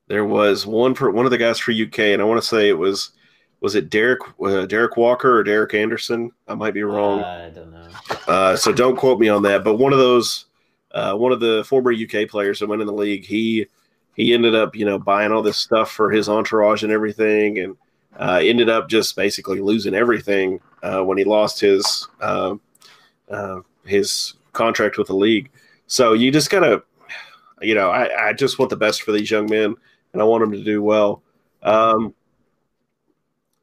there was one for one of the guys for UK, and I want to say it was was it Derek uh, Derek Walker or Derek Anderson? I might be wrong. I don't know. Uh, so don't quote me on that. But one of those, uh, one of the former UK players that went in the league, he he ended up, you know, buying all this stuff for his entourage and everything, and uh, ended up just basically losing everything uh, when he lost his uh, uh, his contract with the league. So you just gotta, you know, I, I just want the best for these young men, and I want them to do well. Um,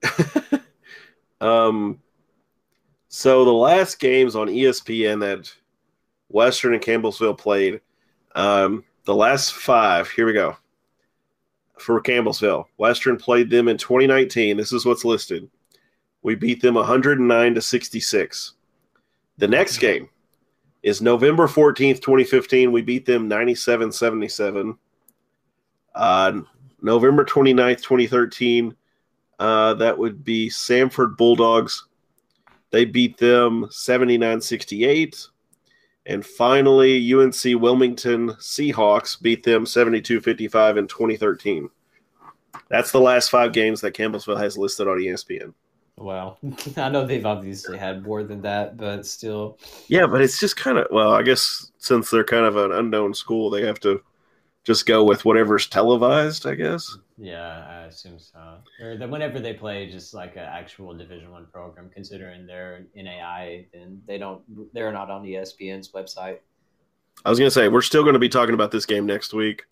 um, so the last games on ESPN that Western and Campbellsville played, um, the last five. Here we go. For Campbellsville, Western played them in 2019. This is what's listed. We beat them 109 to 66. The next game is November 14th, 2015. We beat them 97 77. Uh, November 29th, 2013. Uh, that would be Samford Bulldogs. They beat them 79 68. And finally, UNC Wilmington Seahawks beat them 72 55 in 2013. That's the last five games that Campbellsville has listed on ESPN. Wow. I know they've obviously had more than that, but still. Yeah, but it's just kind of, well, I guess since they're kind of an unknown school, they have to just go with whatever's televised, I guess. Yeah, I assume so. Or whenever they play just like an actual Division One program, considering they're NAIA, then they don't. They're not on ESPN's website. I was going to say, we're still going to be talking about this game next week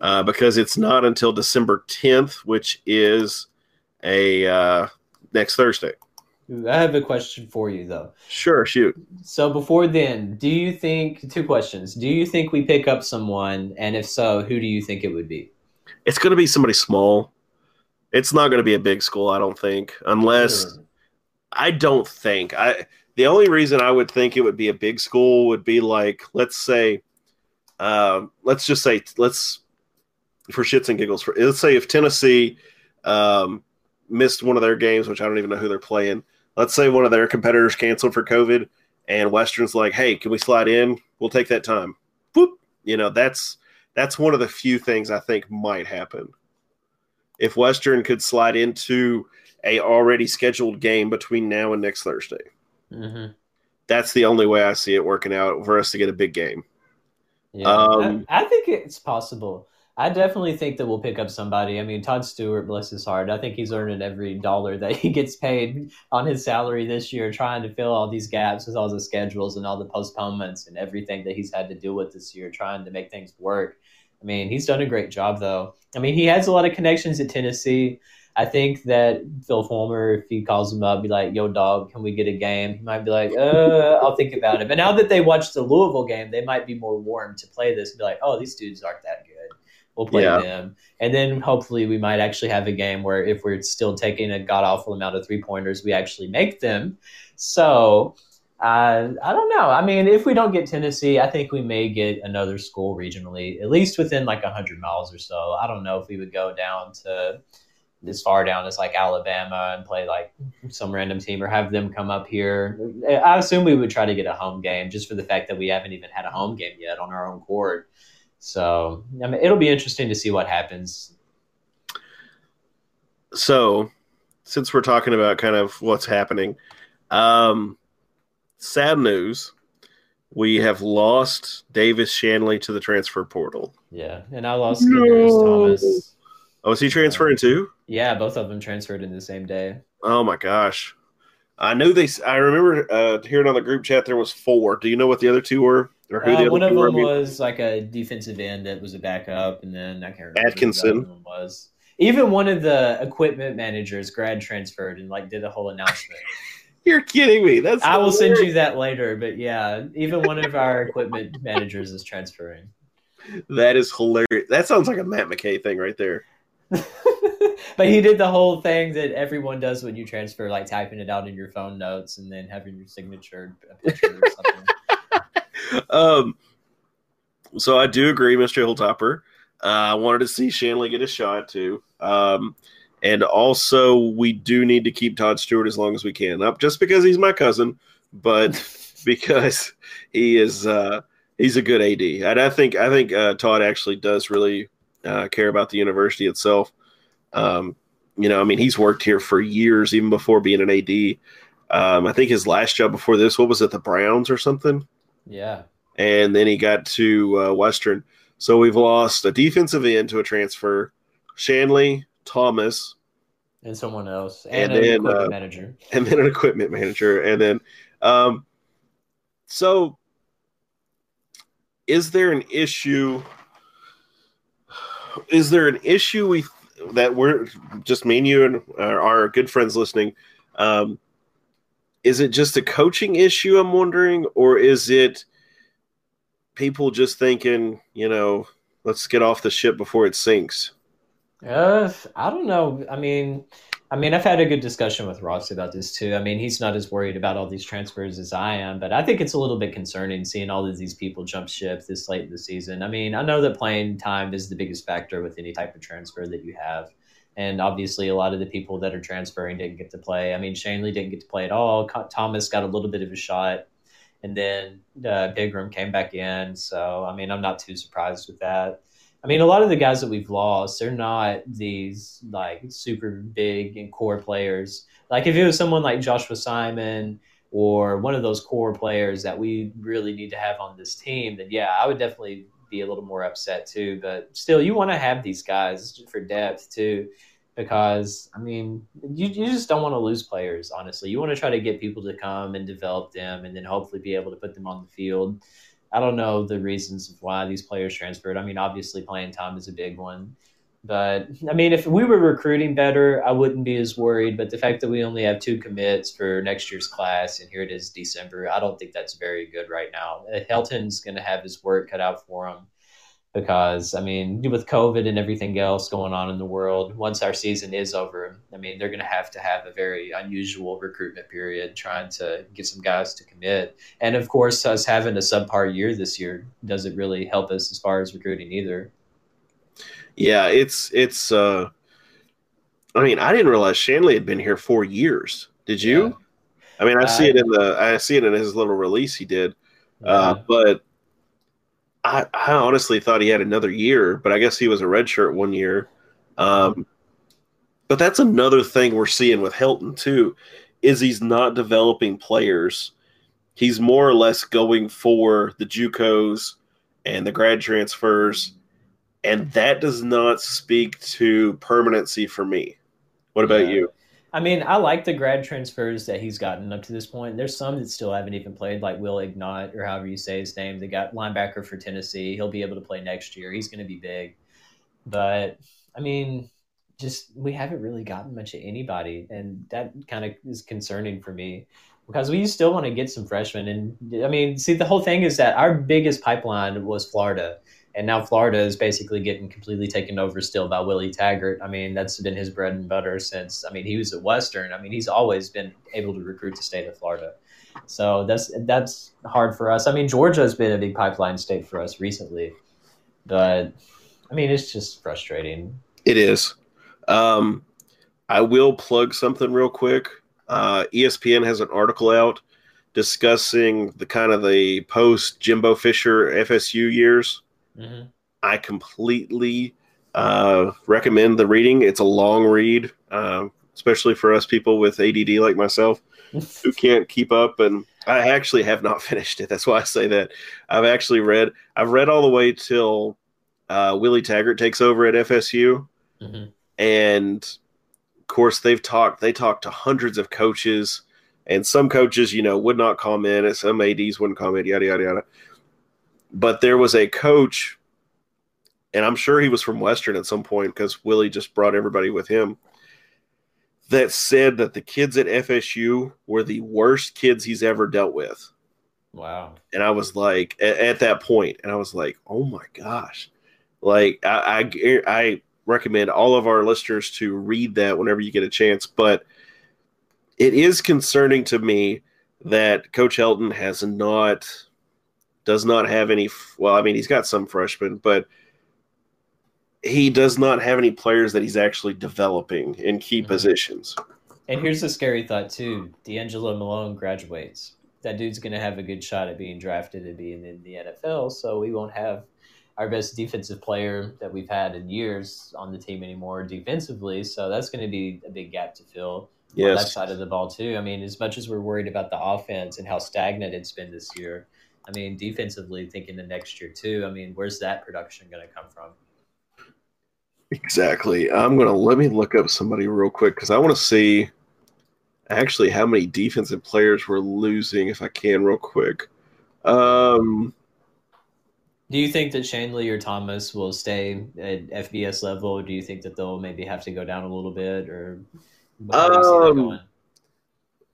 uh, because it's not until December 10th, which is a uh, next Thursday. I have a question for you though. Sure, shoot. So before then, do you think two questions? Do you think we pick up someone, and if so, who do you think it would be? It's going to be somebody small. It's not going to be a big school, I don't think, unless Sure. I don't think I. The only reason I would think it would be a big school would be like, let's say, uh, let's just say, let's for shits and giggles. For let's say if Tennessee um, missed one of their games, which I don't even know who they're playing. Let's say one of their competitors canceled for COVID, and Western's like, "Hey, can we slide in? We'll take that time." Whoop. You know, that's that's one of the few things I think might happen. If Western could slide into a already scheduled game between now and next Thursday, Mm-hmm. that's the only way I see it working out for us to get a big game. Yeah, Um, I, I think it's possible. I definitely think that we'll pick up somebody. I mean, Todd Stewart, bless his heart, I think he's earning every dollar that he gets paid on his salary this year, trying to fill all these gaps with all the schedules and all the postponements and everything that he's had to deal with this year, trying to make things work. I mean, he's done a great job, though. I mean, he has a lot of connections at Tennessee. I think that Phil Fulmer, if he calls him up, be like, "Yo, dog, can we get a game?" He might be like, "Uh, I'll think about it." But now that they watched the Louisville game, they might be more warm to play this and be like, "Oh, these dudes aren't that good. We'll play Yeah. them." And then hopefully we might actually have a game where if we're still taking a god awful amount of three pointers, we actually make them. So. Uh, I don't know. I mean, if we don't get Tennessee, I think we may get another school regionally, at least within like 100 miles or so. I don't know if we would go down to as far down as like Alabama and play like some random team or have them come up here. I assume we would try to get a home game just for the fact that we haven't even had a home game yet on our own court. So I mean, it'll be interesting to see what happens. So, since we're talking about kind of what's happening, um, sad news: we have lost Davis Shanley to the transfer portal. Yeah, and I lost Kevaris Thomas. Oh, is he transferring too? Yeah, both of them transferred in the same day. Oh my gosh! I knew they. I remember uh, hearing on the group chat there was four. Do you know what the other two were, or who Uh, one of them was like a defensive end that was a backup, and then I can't remember Atkinson. was. Even one of the equipment managers grad transferred and like did a whole announcement. You're kidding me. That's I will send you that later, but yeah, even one of our equipment managers is transferring. That is hilarious. That sounds like a Matt McKay thing right there. but he did the whole thing that everyone does when you transfer, like typing it out in your phone notes and then having your signature a picture or something. Um, so I do agree, Mr. Hilltopper. Uh, I wanted to see Shanley get a shot too. Um, and also we do need to keep Todd Stewart as long as we can. Not just because he's my cousin, but because he is uh, he's a good AD. And I think I think uh, Todd actually does really uh, care about the university itself. Um, you know, I mean, he's worked here for years, even before being an AD. Um, I think his last job before this, what was it, the Browns or something? Yeah. and then he got to uh, Western. So we've lost a defensive end to a transfer, Shanley, Thomas, and someone else, And and, an then, equipment uh, manager. and then an equipment manager, and then um, so is there an issue? Is there an issue we that we're just me and you and our, our good friends listening? Um, is it just a coaching issue? I'm wondering, or is it people just thinking, you know, let's get off the ship before it sinks? Uh, I don't know. I mean, I mean, I've had a good discussion with Ross about this too. I mean, he's not as worried about all these transfers as I am, but I think it's a little bit concerning seeing all of these people jump ship this late in the season. I mean, I know that playing time is the biggest factor with any type of transfer that you have. And obviously, a lot of the people that are transferring didn't get to play. I mean, Shanley didn't get to play at all. Thomas got a little bit of a shot, and then uh, Pigrome came back in. So, I mean, I'm not too surprised with that. I mean, a lot of the guys that we've lost, they're not these like super big and core players. Like if it was someone like Joshua Simon or one of those core players that we really need to have on this team, then yeah, I would definitely be a little more upset too. But still, you want to have these guys for depth too, because I mean, you, you just don't want to lose players. Honestly, you want to try to get people to come and develop them, and then hopefully be able to put them on the field. I don't know the reasons why these players transferred. I mean, obviously playing time is a big one. But I mean, if we were recruiting better, I wouldn't be as worried. But the fact that we only have two commits for next year's class, and here it is December, I don't think that's very good right now. Uh, Helton's going to have his work cut out for him because, I mean, with COVID and everything else going on in the world, once our season is over, I mean, they're going to have to have a very unusual recruitment period trying to get some guys to commit. And of course, us having a subpar year this year doesn't really help us as far as recruiting either. Yeah, it's it's. uh I mean, I didn't realize Shanley had been here four years. Did you? Yeah. I mean, I see Uh, it in the I see it in his little release he did, uh, but I, I honestly thought he had another year. But I guess he was a red shirt one year. Um, but that's another thing we're seeing with Helton too, is he's not developing players. He's more or less going for the JUCOs and the grad transfers, and that does not speak to permanency for me. What about Yeah. you? I mean, I like the grad transfers that he's gotten up to this point. There's some that still haven't even played, like Will Ignont, or however you say his name. They got linebacker for Tennessee. He'll be able to play next year. He's going to be big. But, I mean, just we haven't really gotten much of anybody. And that kind of is concerning for me because we still want to get some freshmen. And, I mean, see, the whole thing is that our biggest pipeline was Florida. And now Florida is basically getting completely taken over still by Willie Taggart. I mean, that's been his bread and butter since. I mean, he was at Western. I mean, he's always been able to recruit the state of Florida. So that's that's hard for us. I mean, Georgia has been a big pipeline state for us recently, but I mean, it's just frustrating. It is. Um, I will plug something real quick. Uh, ESPN has an article out discussing the kind of the post Jimbo Fisher FSU years. Mm-hmm. I completely uh, recommend the reading. It's a long read, um, especially for us people with ADD like myself who can't keep up. And I actually have not finished it. That's why I say that. I've actually read. I've read all the way till uh, Willie Taggart takes over at FSU, Mhm. and of course they've talked. They talked to hundreds of coaches, and some coaches, you know, would not comment. and Some ads wouldn't comment. Yada yada yada. But there was a coach, and I'm sure he was from Western at some point because Willie just brought everybody with him that said that the kids at FSU were the worst kids he's ever dealt with. Wow. And I was like, at, at that point, and I was like, oh my gosh. Like, I, I, I recommend all of our listeners to read that whenever you get a chance. But it is concerning to me that Coach Helton has not, does not have any, well, I mean, he's got some freshmen, but he does not have any players that he's actually developing in key Mhm. positions. And here's the scary thought too: D'Angelo Malone graduates. That dude's going to have a good shot at being drafted and being in the NFL. So we won't have our best defensive player that we've had in years on the team anymore defensively. So that's going to be a big gap to fill on that Yes. side of the ball too. I mean, as much as we're worried about the offense and how stagnant it's been this year, I mean, defensively thinking the next year too. I mean, where's that production going to come from? Exactly. I'm gonna let me look up somebody real quick because I want to see actually how many defensive players we're losing if I can real quick. Um, Do you think that Shanley or Thomas will stay at FBS level? Or do you think that they'll maybe have to go down a little bit, or how do you see that Um.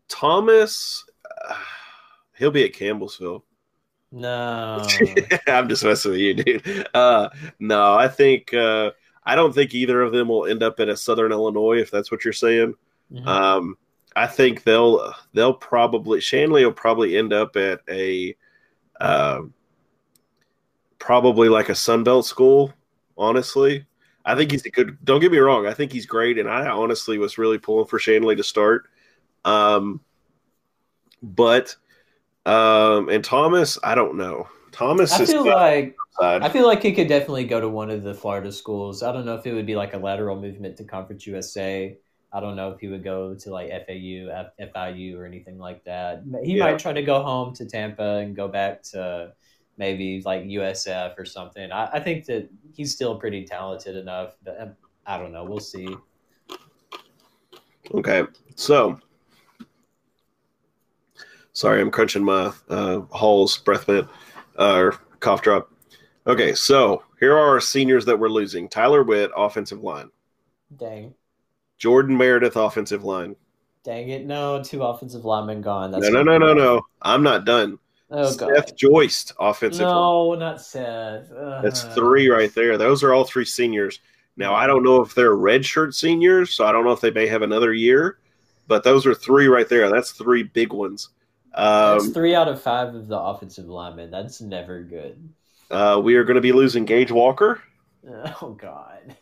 Thomas, uh, he'll be at Campbellsville. No, I'm just messing with you, dude. Uh, no, I think uh, I don't think either of them will end up at a Southern Illinois if that's what you're saying. Mhm. Um, I think they'll they'll probably Shanley will probably end up at a uh, probably like a Sunbelt school. Honestly, I think he's a good. Don't get me wrong. I think he's great, and I honestly was really pulling for Shanley to start. Um, but um, and Thomas, I don't know. Thomas I is feel like upside. I feel like he could definitely go to one of the Florida schools. I don't know if it would be like a lateral movement to Conference USA. I don't know if he would go to like FAU, F- FIU, or anything like that. He Yeah. might try to go home to Tampa and go back to maybe like USF or something. I, I think that he's still pretty talented enough, but um, I don't know. We'll see. Okay, so sorry, I'm crunching my uh, Hall's breath mint uh, or cough drop. Okay, so here are our seniors that we're losing: Tyler Witt, offensive line; Dang, Jordan Meredith, offensive line. dang it! No, two offensive linemen gone. That's no, no, no, no, no. I'm not done. Oh god. Seth Joyce, offensive line. No, not Seth. Ugh. That's three right there. Those are all three seniors. Now I don't know if they're redshirt seniors, so I don't know if they may have another year, but those are three right there. That's three big ones. That's Um, three out of five of the offensive linemen. That's never good. uh, we are going to be losing Gage Walker, Oh God.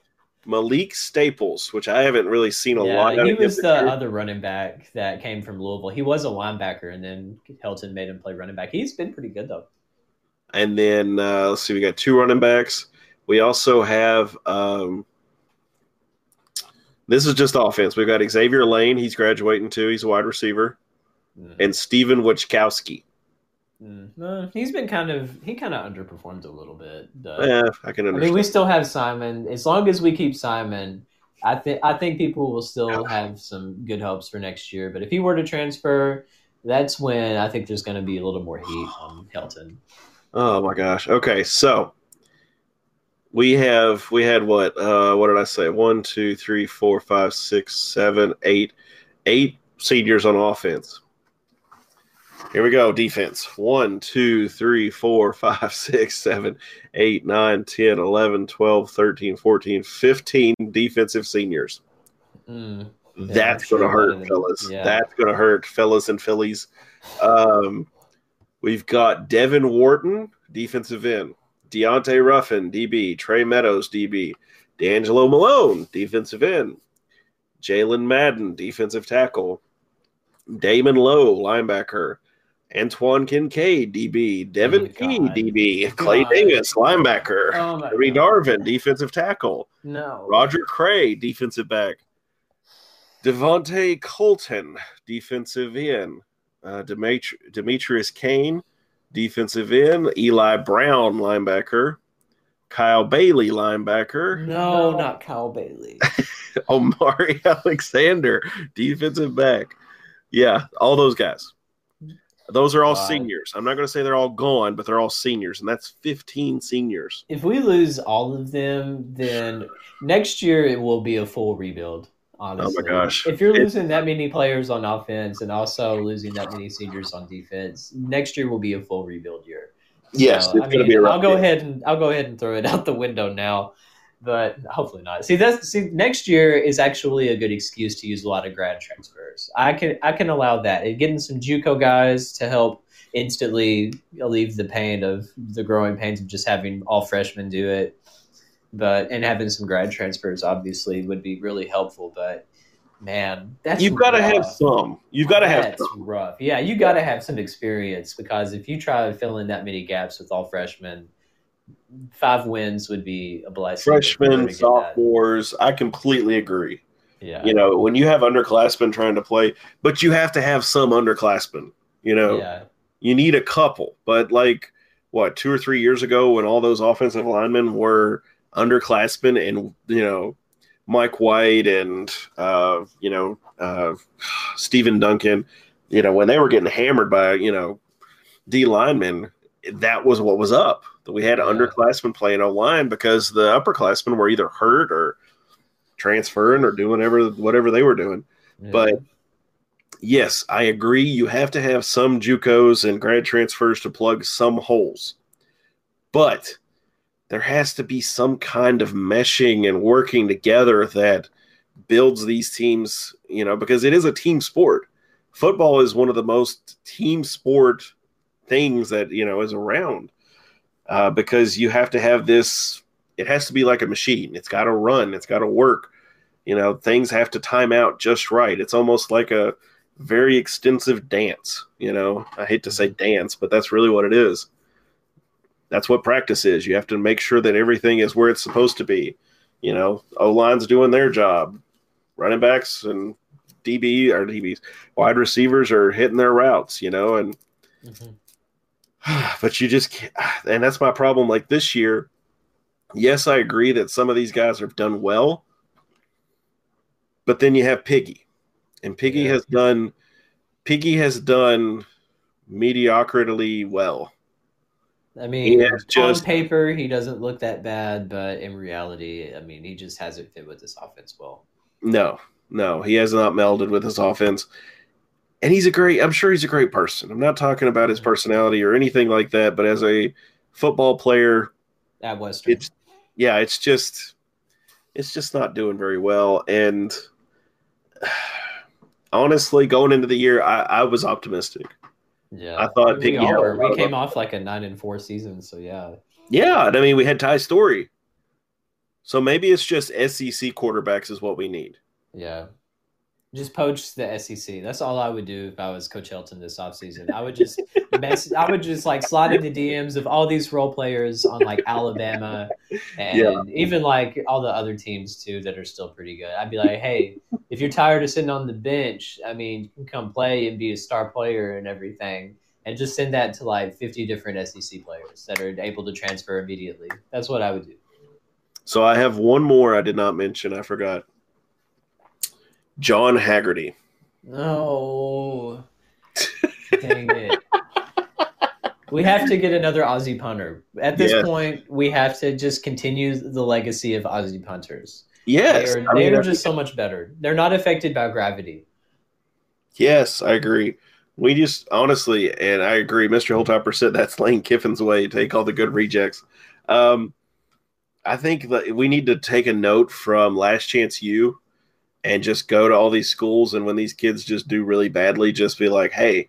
Malik Staples, which I haven't really seen a lot. Yeah, out he was the year. other running back that came from Louisville. He was a linebacker, and then Helton made him play running back. He's been pretty good though. And then uh, let's see, we got two running backs. We also have um, this is just offense. We've got Xavier Lane. He's graduating too. He's a wide receiver, Mm. and Steven Wachkowski. Mm. Uh, he's been kind of he kind of underperformed a little bit. But, Yeah, I can Understand. I mean, we still have Simon. As long as we keep Simon, I think I think people will still have some good hopes for next year. But if he were to transfer, that's when I think there's going to be a little more heat on Helton. Oh my gosh. Okay, so we have we had what? Uh what did I say? One, two, three, four, five, six, seven, eight, eight seniors on offense. Here we go. Defense. One, two, three, four, five, six, seven, eight, nine, 10, 11, 12, 13, 14, 15 defensive seniors. Mm. That's I'm going to hurt, fellas. yeah. That's going to hurt, fellas and fillies. Um, we've got Devin Wharton, defensive end. Deontay Ruffin, DB. Trey Meadows, DB. D'Angelo Malone, defensive end. Jalen Madden, defensive tackle. Damon Lowe, linebacker. Antoine Kincaid, DB. Devin Oh, Key, DB. Clay God. Dingus, linebacker. Oh my Harry Darvin, defensive tackle. No. Roger Cray, defensive back. Devontae Colton, defensive end. Uh, Demetri- Demetrius Kane, defensive end. Eli Brown, linebacker. Kyle Bailey, linebacker. No, not Kyle Bailey. Omari Alexander, defensive back. Yeah, all those guys. Those are all seniors. I'm not going to say they're all gone, but they're all seniors, and that's 15 seniors. if we lose all of them, then next year it will be a full rebuild. Honestly, oh my gosh. If you're It- losing that many players on offense and also losing that many seniors on defense, next year will be a full rebuild year. Yes, So, it's I going to mean, be a rough I'll go year. ahead and I'll go ahead and throw it out the window now, but hopefully not. See, that's see next year is actually a good excuse to use a lot of grad transfers. I can I can allow that. And getting some JUCO guys to help instantly alleviate the pain of the growing pains of just having all freshmen do it, but and having some grad transfers obviously would be really helpful. But man, that's You've got to have some. You've got to have That's some. rough. Yeah, you got to have some experience because if you try to fill in that many gaps with all freshmen, five wins would be a blessing. freshmen, to get that. sophomores. I completely agree. Yeah. You know, when you have underclassmen trying to play, but you have to have some underclassmen. You know, yeah. you need a couple. But like what two or three years ago, when all those offensive linemen were underclassmen and you know Mike White and uh, you know uh, Stephen Duncan, you know when they were getting hammered by you know D linemen, that was what was up. That we had Yeah. underclassmen playing O line because the upperclassmen were either hurt or transferring or doing whatever whatever they were doing. But yes, I agree. You have to have some JUCOs and grad transfers to plug some holes, but there has to be some kind of meshing and working together that builds these teams. You know, because it is a team sport. Football is one of the most team sport things that you know is around uh, because you have to have this. It has to be like a machine. It's got to run. It's got to work you know things have to time out just right it's almost like a very extensive dance you know i hate to say dance but that's really what it is that's what practice is you have to make sure that everything is where it's supposed to be you know o line's doing their job running backs and db or dbs wide receivers are hitting their routes you know and Mhm. but you just can't and that's my problem like this year yes i agree that some of these guys have done well but then you have piggy and piggy Yeah. has done piggy has done mediocrity well I mean, Yeah, just- on paper he doesn't look that bad, but in reality, I mean, he just hasn't fit with this offense well. no no he has not melded with his offense and he's a great i'm sure he's a great person. I'm not talking about his mm-hmm. personality or anything like that but as a football player At Western, it's yeah it's just it's just not doing very well. And honestly going into the year i, I was optimistic. Yeah, I thought we, all were. we came off like a nine and four season, so yeah, yeah and i mean we had Ty Storey. So maybe it's just sec quarterbacks is what we need. Yeah. Just poach the SEC. That's all I would do if I was Coach Helton this offseason. I would just mess. I would just like slide in the DMs of all these role players on like Alabama and Yeah. even like all the other teams too that are still pretty good. I'd be like, hey, if you're tired of sitting on the bench, I mean, you can come play and be a star player and everything. And just send that to like 50 different SEC players that are able to transfer immediately. That's what I would do. so i have one more i did not mention i forgot john haggerty No. Dang it. We have to get another Aussie punter. At this Yes. point, we have to just continue the legacy of Aussie punters. yes They are, I they mean, are just so much better. They're not affected by gravity. yes i agree we just honestly and i agree mr hilltopper said that's lane kiffin's way take all the good rejects um I think that we need to take a note from Last Chance U and just go to all these schools and when these kids just do really badly, just be like, "Hey,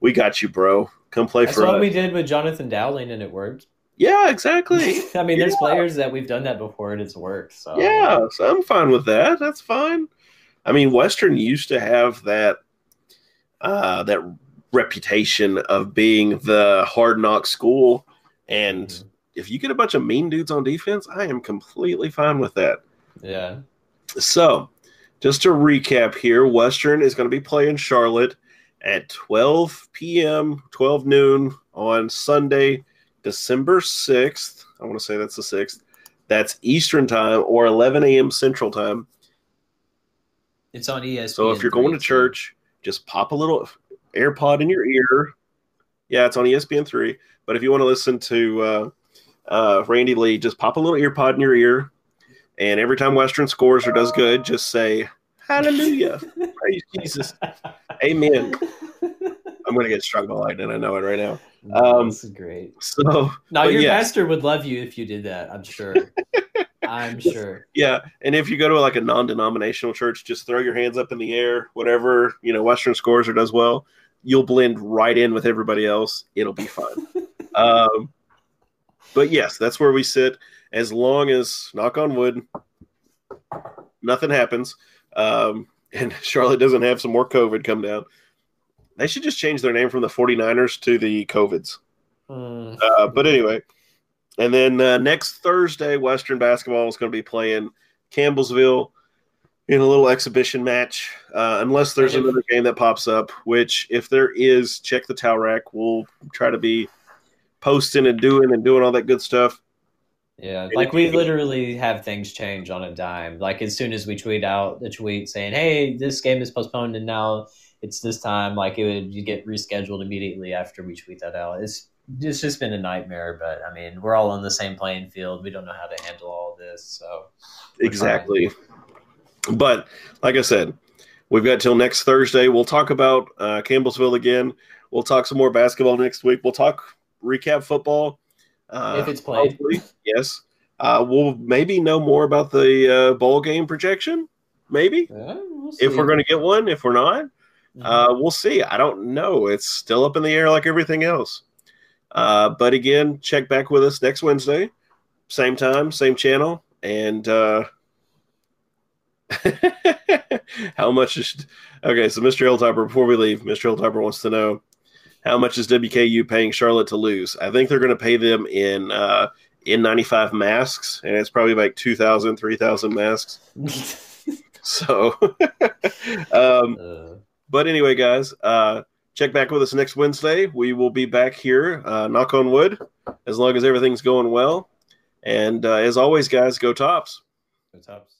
we got you, bro. Come play for." That's for what us." we did with Jonathan Dowling, and it worked. yeah, exactly. I mean, there's players that we've done that before, and it's worked. So Yeah, so I'm fine with that. That's fine. I mean, Western used to have that uh, that reputation of being the hard knock school, and Mhm. if you get a bunch of mean dudes on defense, I am completely fine with that. yeah. So, just to recap here, Western is going to be playing Charlotte at 12 p.m., 12 noon on Sunday, December 6th. I want to say that's the 6th. That's Eastern time or 11 a.m. Central time. It's on ESPN. So, if you're going to church, just pop a little AirPod in your ear. Yeah, it's on ESPN 3. But if you want to listen to uh, uh, Randy Lee, just pop a little earpod in your ear. And every time Western scores or does good, just say, Hallelujah. Praise Jesus. Amen. I'm going to get struck by lightning. I know it right now. Um, this is great. So, Now your pastor would love you if you did that. I'm sure. I'm sure. yeah. And if you go to like a non denominational church, just throw your hands up in the air, whatever, you know, Western scores or does well, you'll blend right in with everybody else. It'll be fine. um, but yes, that's where we sit. As long as, knock on wood, nothing happens, um, and Charlotte doesn't have some more COVID come down, they should just change their name from the 49ers to the COVIDs. Mm, Uh, but anyway, and then uh, next Thursday, Western basketball is going to be playing Campbellsville in a little exhibition match. Uh, unless there's another game that pops up, which if there is, check the towel rack. We'll try to be posting and doing and doing all that good stuff. Yeah, like we literally have things change on a dime. Like as soon as we tweet out the tweet saying, "Hey, this game is postponed and now it's this time," like it would you get rescheduled immediately after we tweet that out. It's it's just been a nightmare. But I mean, we're all on the same playing field. We don't know how to handle all of this, so exactly. But like I said, we've got till next Thursday. We'll talk about uh, Campbellsville again. We'll talk some more basketball next week. We'll talk recap football. Uh, If it's played. yes. Uh, we'll maybe know more about the uh, bowl game projection. Maybe uh, we'll if we're going to get one. If we're not, Mhm. uh, we'll see. I don't know. It's still up in the air like everything else. Uh, but again, check back with us next Wednesday, same time, same channel, and uh, how much is okay? So, Mr. Hilltopper, before we leave, Mr. Hilltopper wants to know how much is WKU paying Charlotte to lose? I think they're going to pay them in uh, N95 masks, and it's probably like 2,000, 3,000 masks. So, um, Uh, but anyway, guys, uh, check back with us next Wednesday. We will be back here, uh, knock on wood, as long as everything's going well. And uh, as always, guys, go tops. good tops.